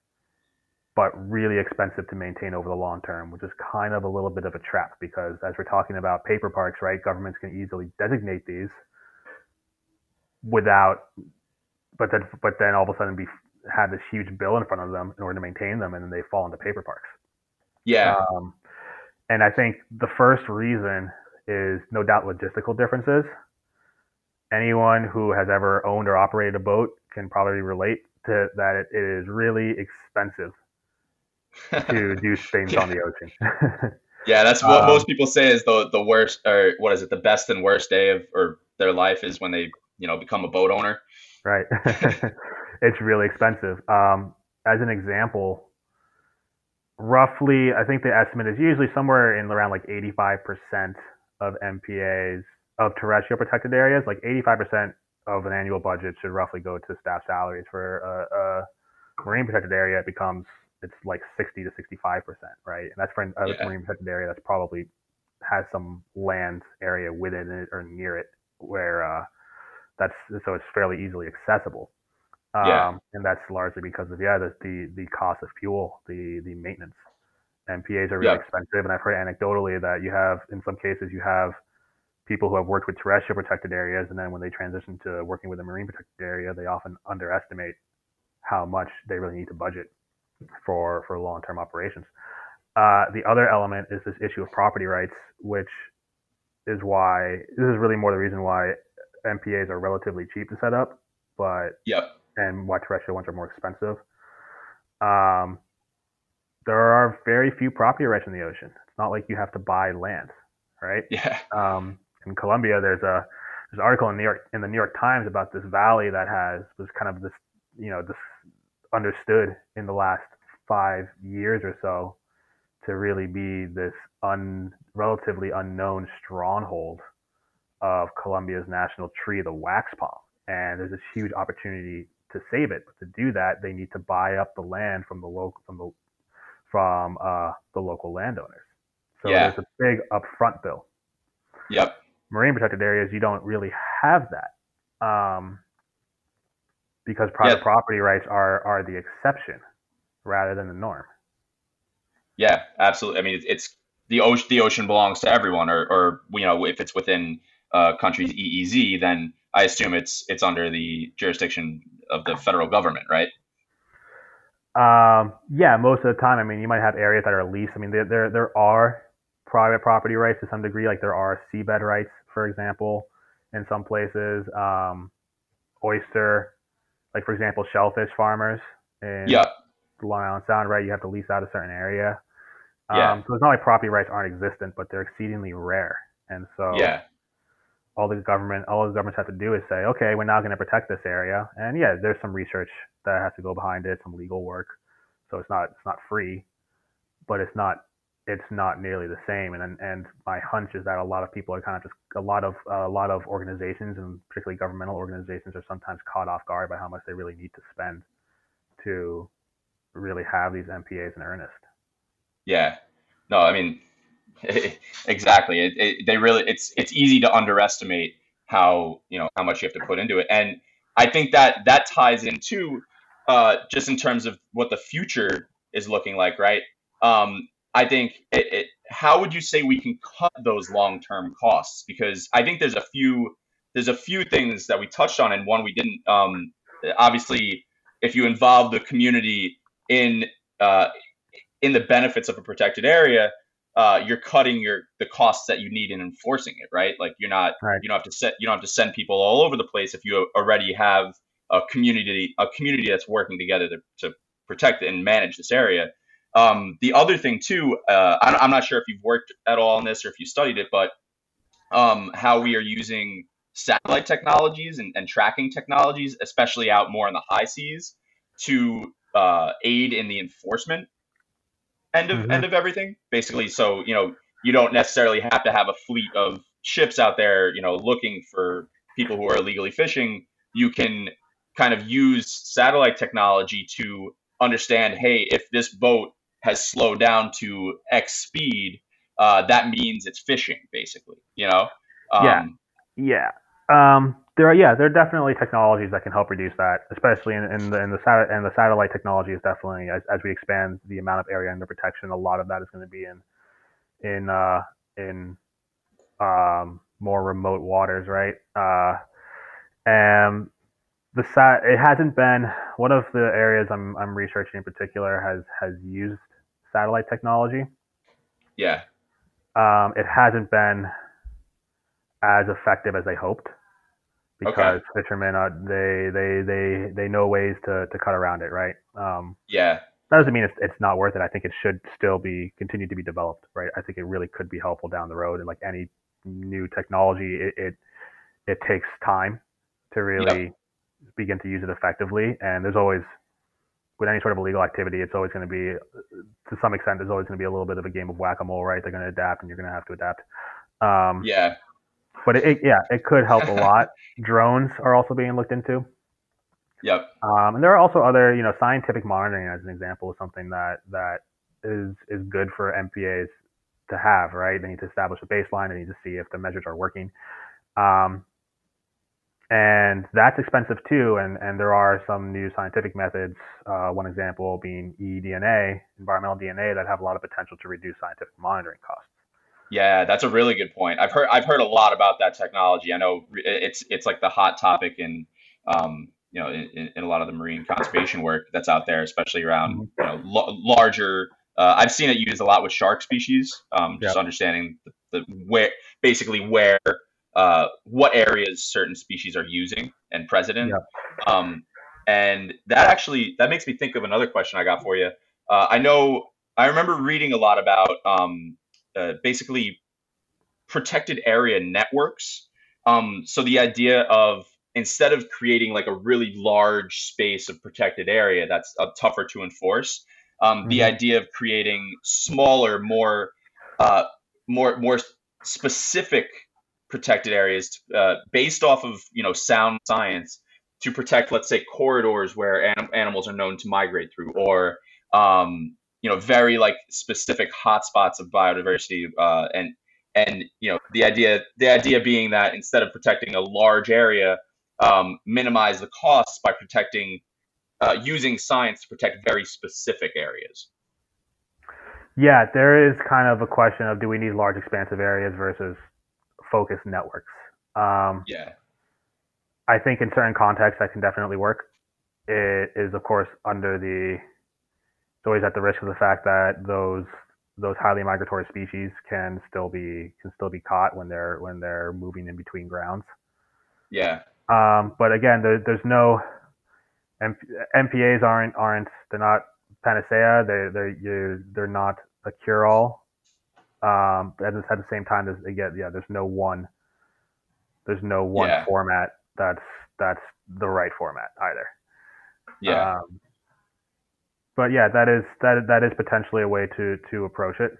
but really expensive to maintain over the long term, which is kind of a little bit of a trap because as we're talking about paper parks, right, governments can easily designate these without, but then but then all of a sudden be have this huge bill in front of them in order to maintain them, and then they fall into paper parks. Yeah. Um, and I think the first reason is no doubt logistical differences. Anyone who has ever owned or operated a boat can probably relate to that. It is really expensive to do things yeah. on the ocean. yeah, that's what um, most people say is the the worst, or what is it? The best and worst day of or their life is when they you know become a boat owner. Right. it's really expensive. Um, as an example, roughly, I think the estimate is usually somewhere in around like 85% of MPAs of terrestrial protected areas. Like 85% of an annual budget should roughly go to staff salaries. For a, a marine protected area, it becomes it's like 60 to 65 percent, right? And that's for a yeah. marine protected area that's probably has some land area within it or near it where uh, that's so it's fairly easily accessible. Um, yeah. And that's largely because of yeah the, the the cost of fuel, the the maintenance. MPAs are really yeah. expensive, and I've heard anecdotally that you have in some cases you have people who have worked with terrestrial protected areas, and then when they transition to working with a marine protected area, they often underestimate how much they really need to budget for for long term operations. Uh, the other element is this issue of property rights, which is why this is really more the reason why MPAs are relatively cheap to set up, but yep. and why terrestrial ones are more expensive. Um, there are very few property rights in the ocean. It's not like you have to buy land, right? Yeah. Um, in Colombia, there's a there's an article in New York in the New York Times about this valley that has was kind of this you know this understood in the last five years or so to really be this un, relatively unknown stronghold of Colombia's national tree, the wax palm. And there's this huge opportunity to save it. But to do that, they need to buy up the land from the local from the from uh, the local landowners. So yeah. there's a big upfront bill. Yep. Marine protected areas, you don't really have that. Um, because private property rights are are the exception rather than the norm. Yeah, absolutely. I mean, it's, the ocean. The ocean belongs to everyone, or, or you know, if it's within uh, country's EEZ, then I assume it's it's under the jurisdiction of the federal government, right? Um, yeah, most of the time. I mean, you might have areas that are leased. I mean, there there there are private property rights to some degree. Like there are seabed rights, for example, in some places. Um, oyster like for example, shellfish farmers in yeah. Long Island Sound, right? You have to lease out a certain area. Yeah. Um, so it's not like property rights aren't existent, but they're exceedingly rare. And so yeah. all the government, all the governments have to do is say, okay, we're now going to protect this area. And yeah, there's some research that has to go behind it, some legal work. So it's not it's not free, but it's not it's not nearly the same. And and my hunch is that a lot of people are kind of just a lot of uh, a lot of organizations and particularly governmental organizations are sometimes caught off guard by how much they really need to spend to really have these MPAs in earnest. Yeah, no, I mean exactly. It, it, they really it's it's easy to underestimate how you know how much you have to put into it, and I think that that ties into uh, just in terms of what the future is looking like, right? Um, I think it, it, how would you say we can cut those long-term costs? Because I think there's a few there's a few things that we touched on, and one we didn't. Um, obviously, if you involve the community in uh, in the benefits of a protected area, uh, you're cutting your the costs that you need in enforcing it, right? Like you're not right. you don't have to set you don't have to send people all over the place if you already have a community a community that's working together to, to protect and manage this area. Um, the other thing too, uh, I'm not sure if you've worked at all on this or if you studied it, but um, how we are using satellite technologies and, and, tracking technologies, especially out more in the high seas, to uh, aid in the enforcement end of mm-hmm. end of everything. Basically, so you know you don't necessarily have to have a fleet of ships out there, you know, looking for people who are illegally fishing. You can kind of use satellite technology to understand, hey, if this boat has slowed down to X speed, uh, that means it's fishing, basically. You know? Um, yeah. Yeah. Um, there are yeah, there are definitely technologies that can help reduce that, especially in, in the in the sat- and the satellite technology is definitely as, as we expand the amount of area under protection, a lot of that is going to be in in uh, in um, more remote waters, right? Uh, and the sat it hasn't been one of the areas I'm I'm researching in particular has has used satellite technology. Yeah. Um, it hasn't been as effective as they hoped because okay. fishermen are they they they they know ways to to cut around it, right? Um, yeah. That doesn't mean it's, it's not worth it. I think it should still be continue to be developed, right? I think it really could be helpful down the road, and like any new technology, it it, it takes time to really begin to use it effectively, and there's always with any sort of illegal activity, it's always going to be, to some extent, there's always going to be a little bit of a game of whack-a-mole, right? They're going to adapt, and you're going to have to adapt. Um, yeah. But it, it, yeah, it could help a lot. Drones are also being looked into. Yep. Um, and there are also other, you know, scientific monitoring as an example is something that that is is good for MPAs to have, right? They need to establish a baseline. They need to see if the measures are working. Um, and that's expensive too. And and there are some new scientific methods. Uh, one example being eDNA, environmental DNA, that have a lot of potential to reduce scientific monitoring costs. Yeah, that's a really good point. I've heard I've heard a lot about that technology. I know it's it's like the hot topic in um, you know in, in a lot of the marine conservation work that's out there, especially around mm-hmm. you know l- larger. Uh, I've seen it used a lot with shark species. Um, just understanding the, the where basically where uh, what areas certain species are using and present in. Yeah. Um, and that actually that makes me think of another question I got for you. Uh, I know I remember reading a lot about um, uh, basically protected area networks. Um, so the idea of instead of creating like a really large space of protected area that's uh, tougher to enforce, um, mm-hmm. the idea of creating smaller, more uh, more more specific protected areas uh, based off of you know sound science to protect, let's say, corridors where anim- animals are known to migrate through, or um, you know, very like specific hotspots of biodiversity, uh, and and you know, the idea the idea being that instead of protecting a large area, um, minimize the costs by protecting uh, using science to protect very specific areas. Yeah, there is kind of a question of do we need large expansive areas versus focused networks. Um, yeah. I think in certain contexts that can definitely work. It is of course under the it's always at the risk of the fact that those those highly migratory species can still be can still be caught when they're when they're moving in between grounds. Yeah. Um, but again, there, there's no MPAs aren't aren't they're not panacea. They they're they're not a cure all. Um, but at the same time, there's again, yeah, there's no one, there's no one yeah. format that's that's the right format either. Yeah. Um, but yeah, that is that that is potentially a way to to approach it.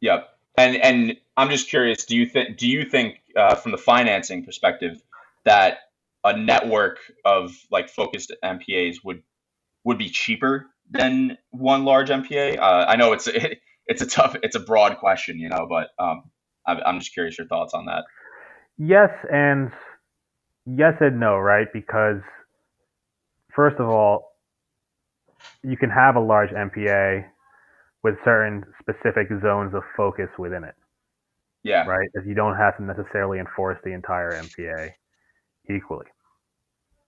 Yep. And and I'm just curious, do you think do you think uh, from the financing perspective that a network of like focused MPAs would would be cheaper than one large MPA? Uh, I know it's it, it's a tough, it's a broad question, you know, but um, I'm just curious your thoughts on that. Yes, and yes and no, right? Because first of all, you can have a large MPA with certain specific zones of focus within it, Yeah. right? If you don't have to necessarily enforce the entire MPA equally.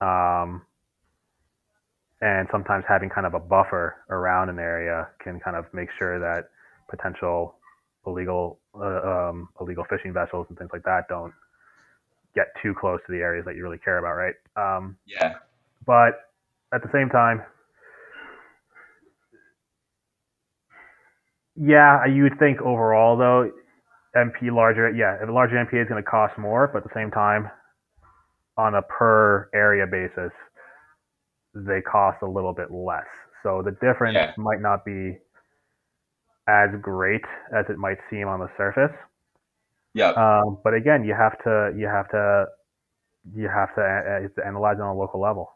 Um, and sometimes having kind of a buffer around an area can kind of make sure that potential illegal uh, um, illegal fishing vessels and things like that don't get too close to the areas that you really care about, right? Um, Yeah. but at the same time, yeah, you would think overall though, MP larger, yeah, a larger MP is going to cost more, but at the same time, on a per area basis, they cost a little bit less. So the difference Yeah. might not be as great as it might seem on the surface. Yeah. Um, but again, you have to you have to you have to, uh, uh, analyze on a local level.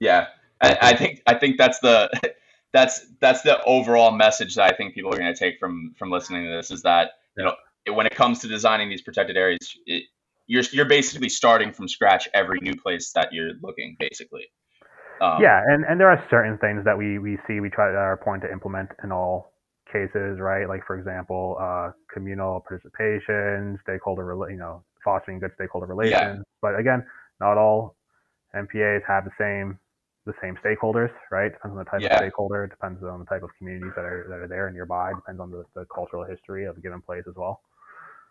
Yeah, I, I think I think that's the that's that's the overall message that I think people are going to take from from listening to this is that you know when it comes to designing these protected areas, it, you're you're basically starting from scratch every new place that you're looking, basically. Um, yeah, and, and there are certain things that we, we see we try at our point to implement in all cases, right? Like for example, uh, communal participation, stakeholder, you know, fostering good stakeholder relations. Yeah. But again, not all MPAs have the same the same stakeholders, right? Depends on the type Yeah. of stakeholder, depends on the type of communities that are that are there nearby, depends on the, the cultural history of a given place as well.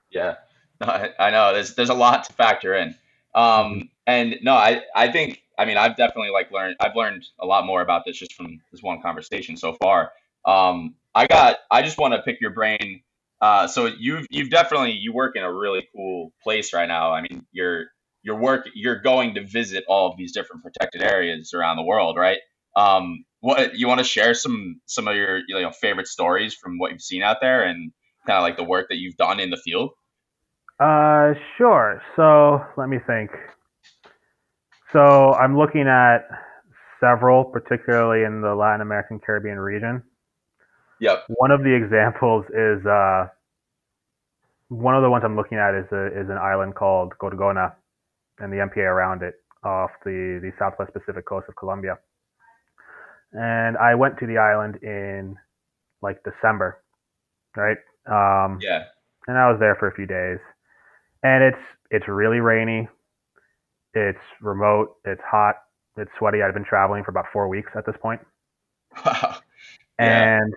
Yeah, no, I, I know. There's there's a lot to factor in. Um, and no, I I think I mean I've definitely like learned I've learned a lot more about this just from this one conversation so far. Um, I got I just want to pick your brain. Uh, so you've you've definitely you work in a really cool place right now. I mean, you're your work you're going to visit all of these different protected areas around the world, right? Um, what you want to share some some of your you know favorite stories from what you've seen out there and kind of like the work that you've done in the field? Uh, sure. So let me think. So I'm looking at several, particularly in the Latin American Caribbean region. Yep. One of the examples is uh, one of the ones I'm looking at is a, is an island called Gorgona, and the MPA around it off the the southwest Pacific coast of Colombia. And I went to the island in like December, right? Um, Yeah. and I was there for a few days. And it's it's really rainy. It's remote. It's hot. It's sweaty. I've been traveling for about four weeks at this point. Wow. Yeah. And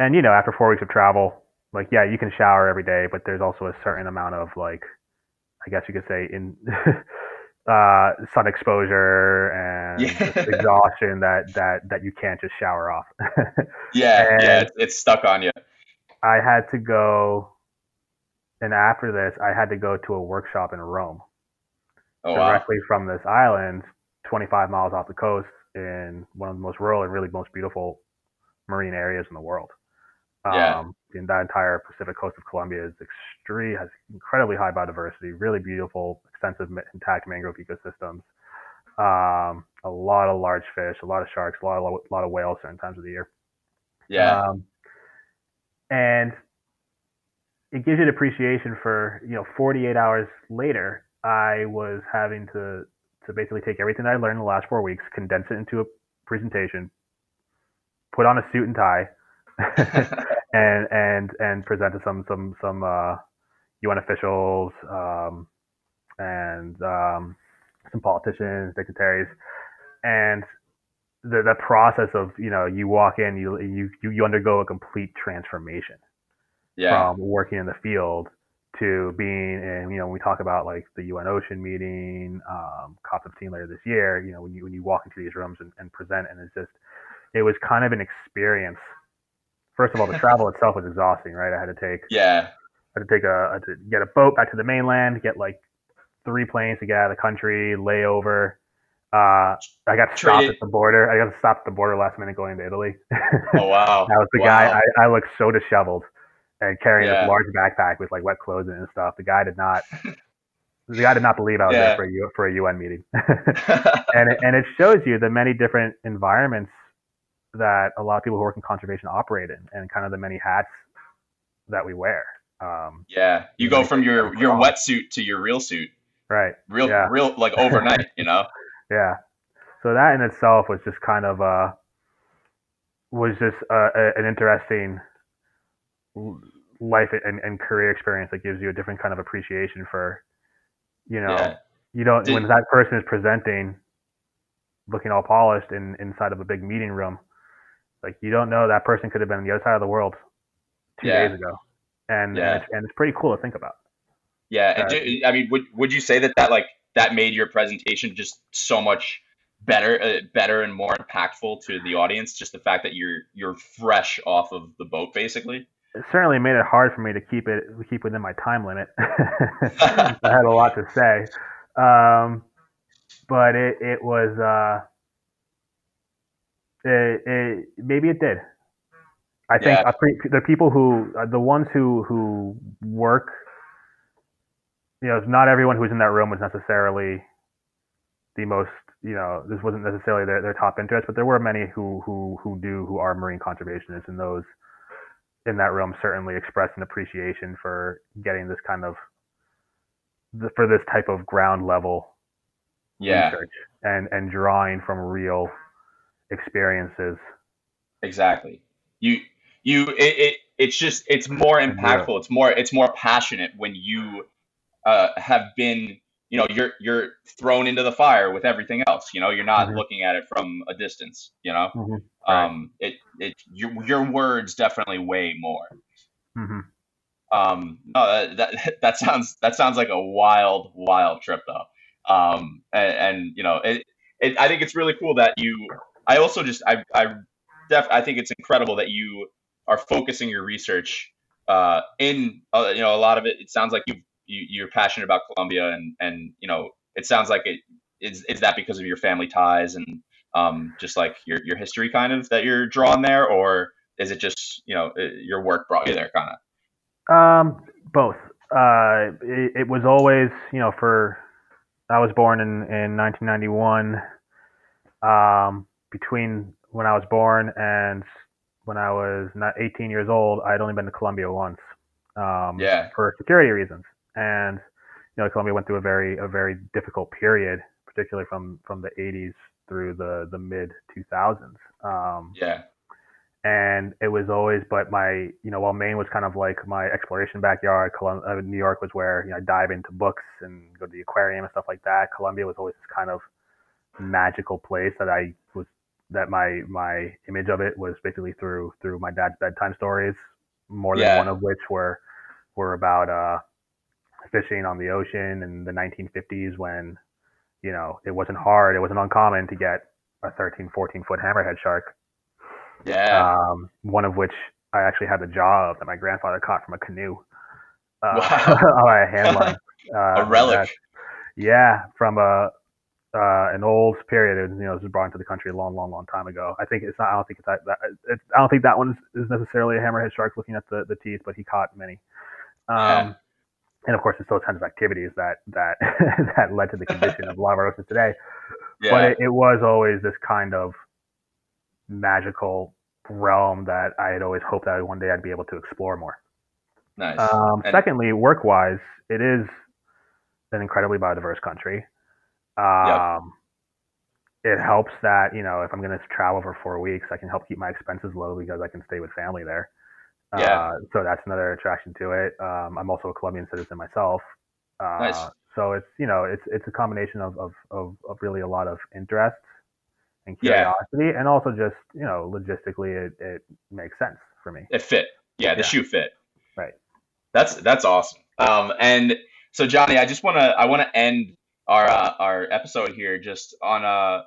and you know, after four weeks of travel, like yeah, you can shower every day, but there's also a certain amount of like, I guess you could say in uh, sun exposure and Yeah. exhaustion that that that you can't just shower off. Yeah. Yeah. It's, it's stuck on you. I had to go, and after this, I had to go to a workshop in Rome, Oh wow. directly from this island, 25 miles off the coast, in one of the most rural and really most beautiful marine areas in the world. Yeah. Um, the that entire Pacific coast of Colombia is extreme, has incredibly high biodiversity, really beautiful, extensive intact mangrove ecosystems. Um, a lot of large fish, a lot of sharks, a lot of a lot of whales certain times of the year. Yeah. Um, and it gives you an appreciation for, you know, 48 hours later, I was having to, to basically take everything I learned in the last four weeks, condense it into a presentation, put on a suit and tie, and, and, and present to some, some, some, uh, UN officials, um, and, um, some politicians, dignitaries, and the the process of you know you walk in you you you undergo a complete transformation yeah. from working in the field to being in you know when we talk about like the UN Ocean meeting um, COP15 later this year you know when you when you walk into these rooms and, and present and it's just it was kind of an experience first of all the travel itself was exhausting right I had to take Yeah. I had to take a had to get a boat back to the mainland get like three planes to get out of the country layover uh, I got stopped Traded- at the border. I got stopped at the border last minute going to Italy. Oh wow. I was the Wow. guy. I, I looked so disheveled and carrying Yeah. this large backpack with like wet clothes in it and stuff. The guy did not. the guy did not believe I was Yeah. there for a for a UN meeting. and it, and it shows you the many different environments that a lot of people who work in conservation operate in, and kind of the many hats that we wear. Um, yeah. You go from your your wetsuit to your real suit, right. real Yeah. real like overnight. You know. Yeah. so that in itself was just kind of uh was just uh, a, an interesting life and, and career experience that gives you a different kind of appreciation for you know Yeah. you don't Did- when that person is presenting looking all polished in inside of a big meeting room like you don't know that person could have been on the other side of the world two Yeah. days ago and Yeah. and, it's, and it's pretty cool to think about Yeah, and Uh, do, I mean, would would you say that that like that made your presentation just so much better, uh, better and more impactful to the audience? Just the fact that you're you're fresh off of the boat, basically. it certainly made it hard for me to keep it keep within my time limit. I had a lot to say, um, but it it was uh, it, it maybe it did. I think Yeah. Pre- the people who uh, the ones who who work, you know, not everyone who's in that room was necessarily the most you know this wasn't necessarily their, their top interest, but there were many who who who do who are marine conservationists, and those in that room certainly expressed an appreciation for getting this kind of the, for this type of ground level Yeah, research and and drawing from real experiences. exactly. You you it, it it's just it's more Yeah. impactful. It's more it's more passionate when you uh, have been you know you're you're thrown into the fire with everything else. You know, you're not Mhm. looking at it from a distance. You know. Mhm. Right. um it it your, your words definitely weigh more hmm um no that, that that sounds that sounds like a wild wild trip though um and, and you know it, it i think it's really cool that you i also just i i def i think it's incredible that you are focusing your research uh in uh, you know a lot of it it sounds like you you you're passionate about colombia and and you know it sounds like it is is that because of your family ties and um, just like your your history kind of that you're drawn there, or is it just you know your work brought you there kind of? Um, both. Uh, it, it was always, you know, for I was born in in 1991. Um, between when I was born and when I was not 18 years old, I had only been to Colombia once. Um, Yeah. For security reasons, and you know, Colombia went through a very a very difficult period, particularly from from the 80s through the the mid 2000s. Um, Yeah, and it was always but my you know while maine was kind of like my exploration backyard Colum- uh, new york was where you know i dive into books and go to the aquarium and stuff like that colombia was always this kind of magical place that i was that my my image of it was basically through through my dad's bedtime stories more than Yeah. one of which were were about uh fishing on the ocean in the 1950s when you know it wasn't hard it wasn't uncommon to get a 13 14 foot hammerhead shark yeah, um, one of which I actually had the jaw of that my grandfather caught from a canoe. Uh, Wow. on a hand line. Uh, a relic. that- yeah, from a uh, an old period. It was, you know, was brought into the country a long, long, long time ago. I think it's not. I don't think it's that. that it's, I don't think that one is, necessarily a hammerhead shark looking at the, the teeth, but he caught many. Um, Yeah. And of course, it's those kinds of activities that that that led to the condition of a lot of our oceans today Yeah, but it, it was always this kind of magical realm that I had always hoped that one day I'd be able to explore more. nice. Um, And- secondly, work wise, it is an incredibly biodiverse country. Um, It helps that, you know, if I'm going to travel for four weeks, I can help keep my expenses low because I can stay with family there. Yeah. Uh, so that's another attraction to it. Um, I'm also a Colombian citizen myself. Uh, Nice. So it's, you know, it's, it's a combination of, of, of, of really a lot of interest and Yeah. curiosity and also just, you know, logistically it, it makes sense for me. it fit. Yeah, the Yeah. shoe fit. Right. That's that's awesome. Um, and so Johnny, I just want to I want to end our uh, our episode here just on uh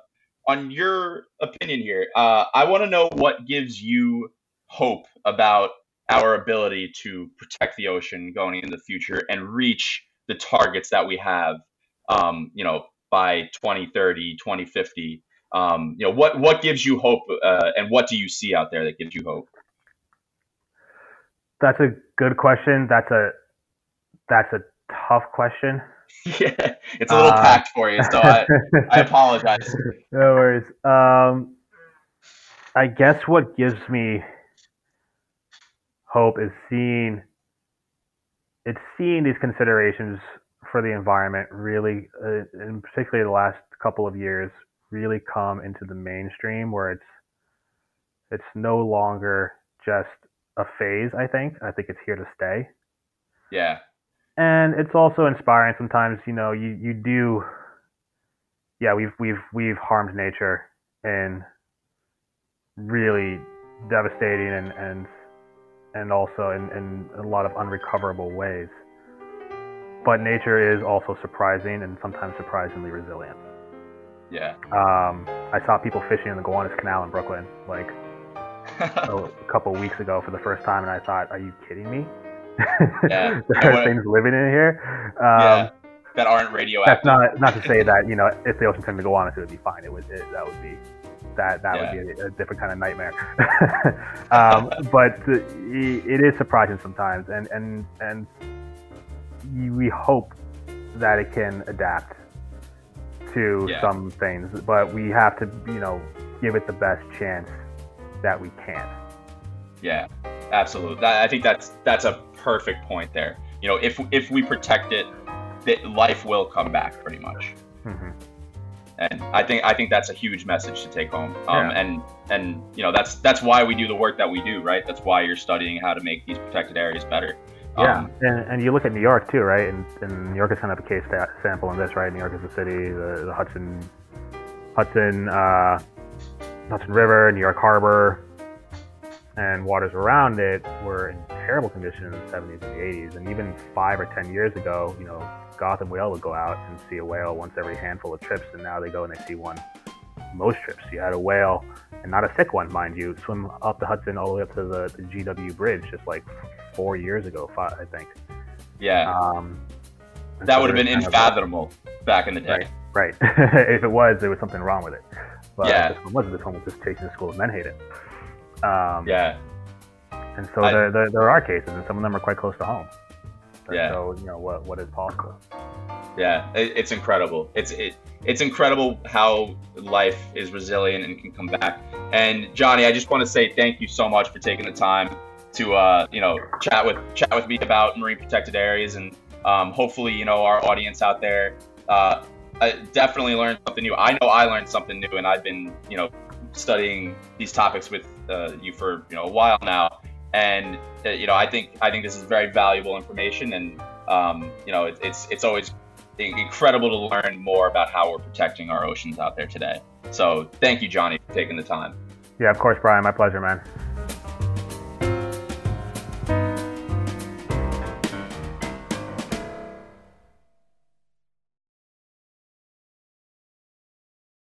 on your opinion here. Uh, I want to know what gives you hope about our ability to protect the ocean going into the future and reach the targets that we have. Um, you know, by 2030, 2050. Um, you know, what what gives you hope, uh, and what do you see out there that gives you hope? That's a good question. That's a, that's a tough question. Yeah, it's a little Uh, packed for you, so I, I apologize. no worries. Um, I guess what gives me hope is seeing it's seeing these considerations for the environment really, uh, and particularly the last couple of years, really come into the mainstream where it's it's no longer just a phase. I think. I think it's here to stay. Yeah. And it's also inspiring. Sometimes, you know, you you do. Yeah, we've we've we've harmed nature in really devastating and and and also in, in a lot of unrecoverable ways. But nature is also surprising and sometimes surprisingly resilient. Yeah. Um, I saw people fishing in the Gowanus Canal in Brooklyn like a couple weeks ago for the first time, and I thought, "Are you kidding me? Yeah. there are things living in here." Um, yeah. That aren't radioactive. That's not not to say that you know if the ocean turned to go Gowanus, it would be fine. It would it, that would be that that Yeah. would be a, a different kind of nightmare. um, but it is surprising sometimes, and and and we hope that it can adapt to Yeah. some things, but we have to you know give it the best chance that we can. Yeah, absolutely. That, I think that's that's a perfect point there. You know, if if we protect it, that life will come back pretty much. hmm And I think I think that's a huge message to take home. Um, Yeah. And and you know that's that's why we do the work that we do, right? That's why you're studying how to make these protected areas better. Yeah, Um, and, and you look at New York too, right? And, and New York is kind of a case sample in this, right? New York is the city, the, the Hudson, Hudson, uh, Hudson River, New York Harbor, and waters around it were in terrible condition in the 70s and the 80s. And even five or 10 years ago, you know, Gotham Whale would go out and see a whale once every handful of trips, and now they go and they see one most trips. You had a whale, and not a sick one, mind you, swim up the Hudson all the way up to the, the GW Bridge just like four years ago, five, I think. yeah, Um, that so would have been unfathomable back in the day. Right. if it was, there was something wrong with it. But Yeah. this one wasn't. This one was just chasing the school of Menhaden. Um, Yeah, And so I- there, there, there are cases, and some of them are quite close to home. And Yeah. So you know what what is possible. yeah, it, it's incredible. It's it, it's incredible how life is resilient and can come back. And Johnny, I just want to say thank you so much for taking the time to uh, you know chat with chat with me about marine protected areas, and um, hopefully you know our audience out there uh, I definitely learned something new. I know I learned something new, and I've been you know studying these topics with uh, you for you know a while now, and uh, you know I think I think this is very valuable information, and um, you know it, it's it's always incredible to learn more about how we're protecting our oceans out there today. So thank you, Johnny, for taking the time. Yeah, of course, Brian. My pleasure, man.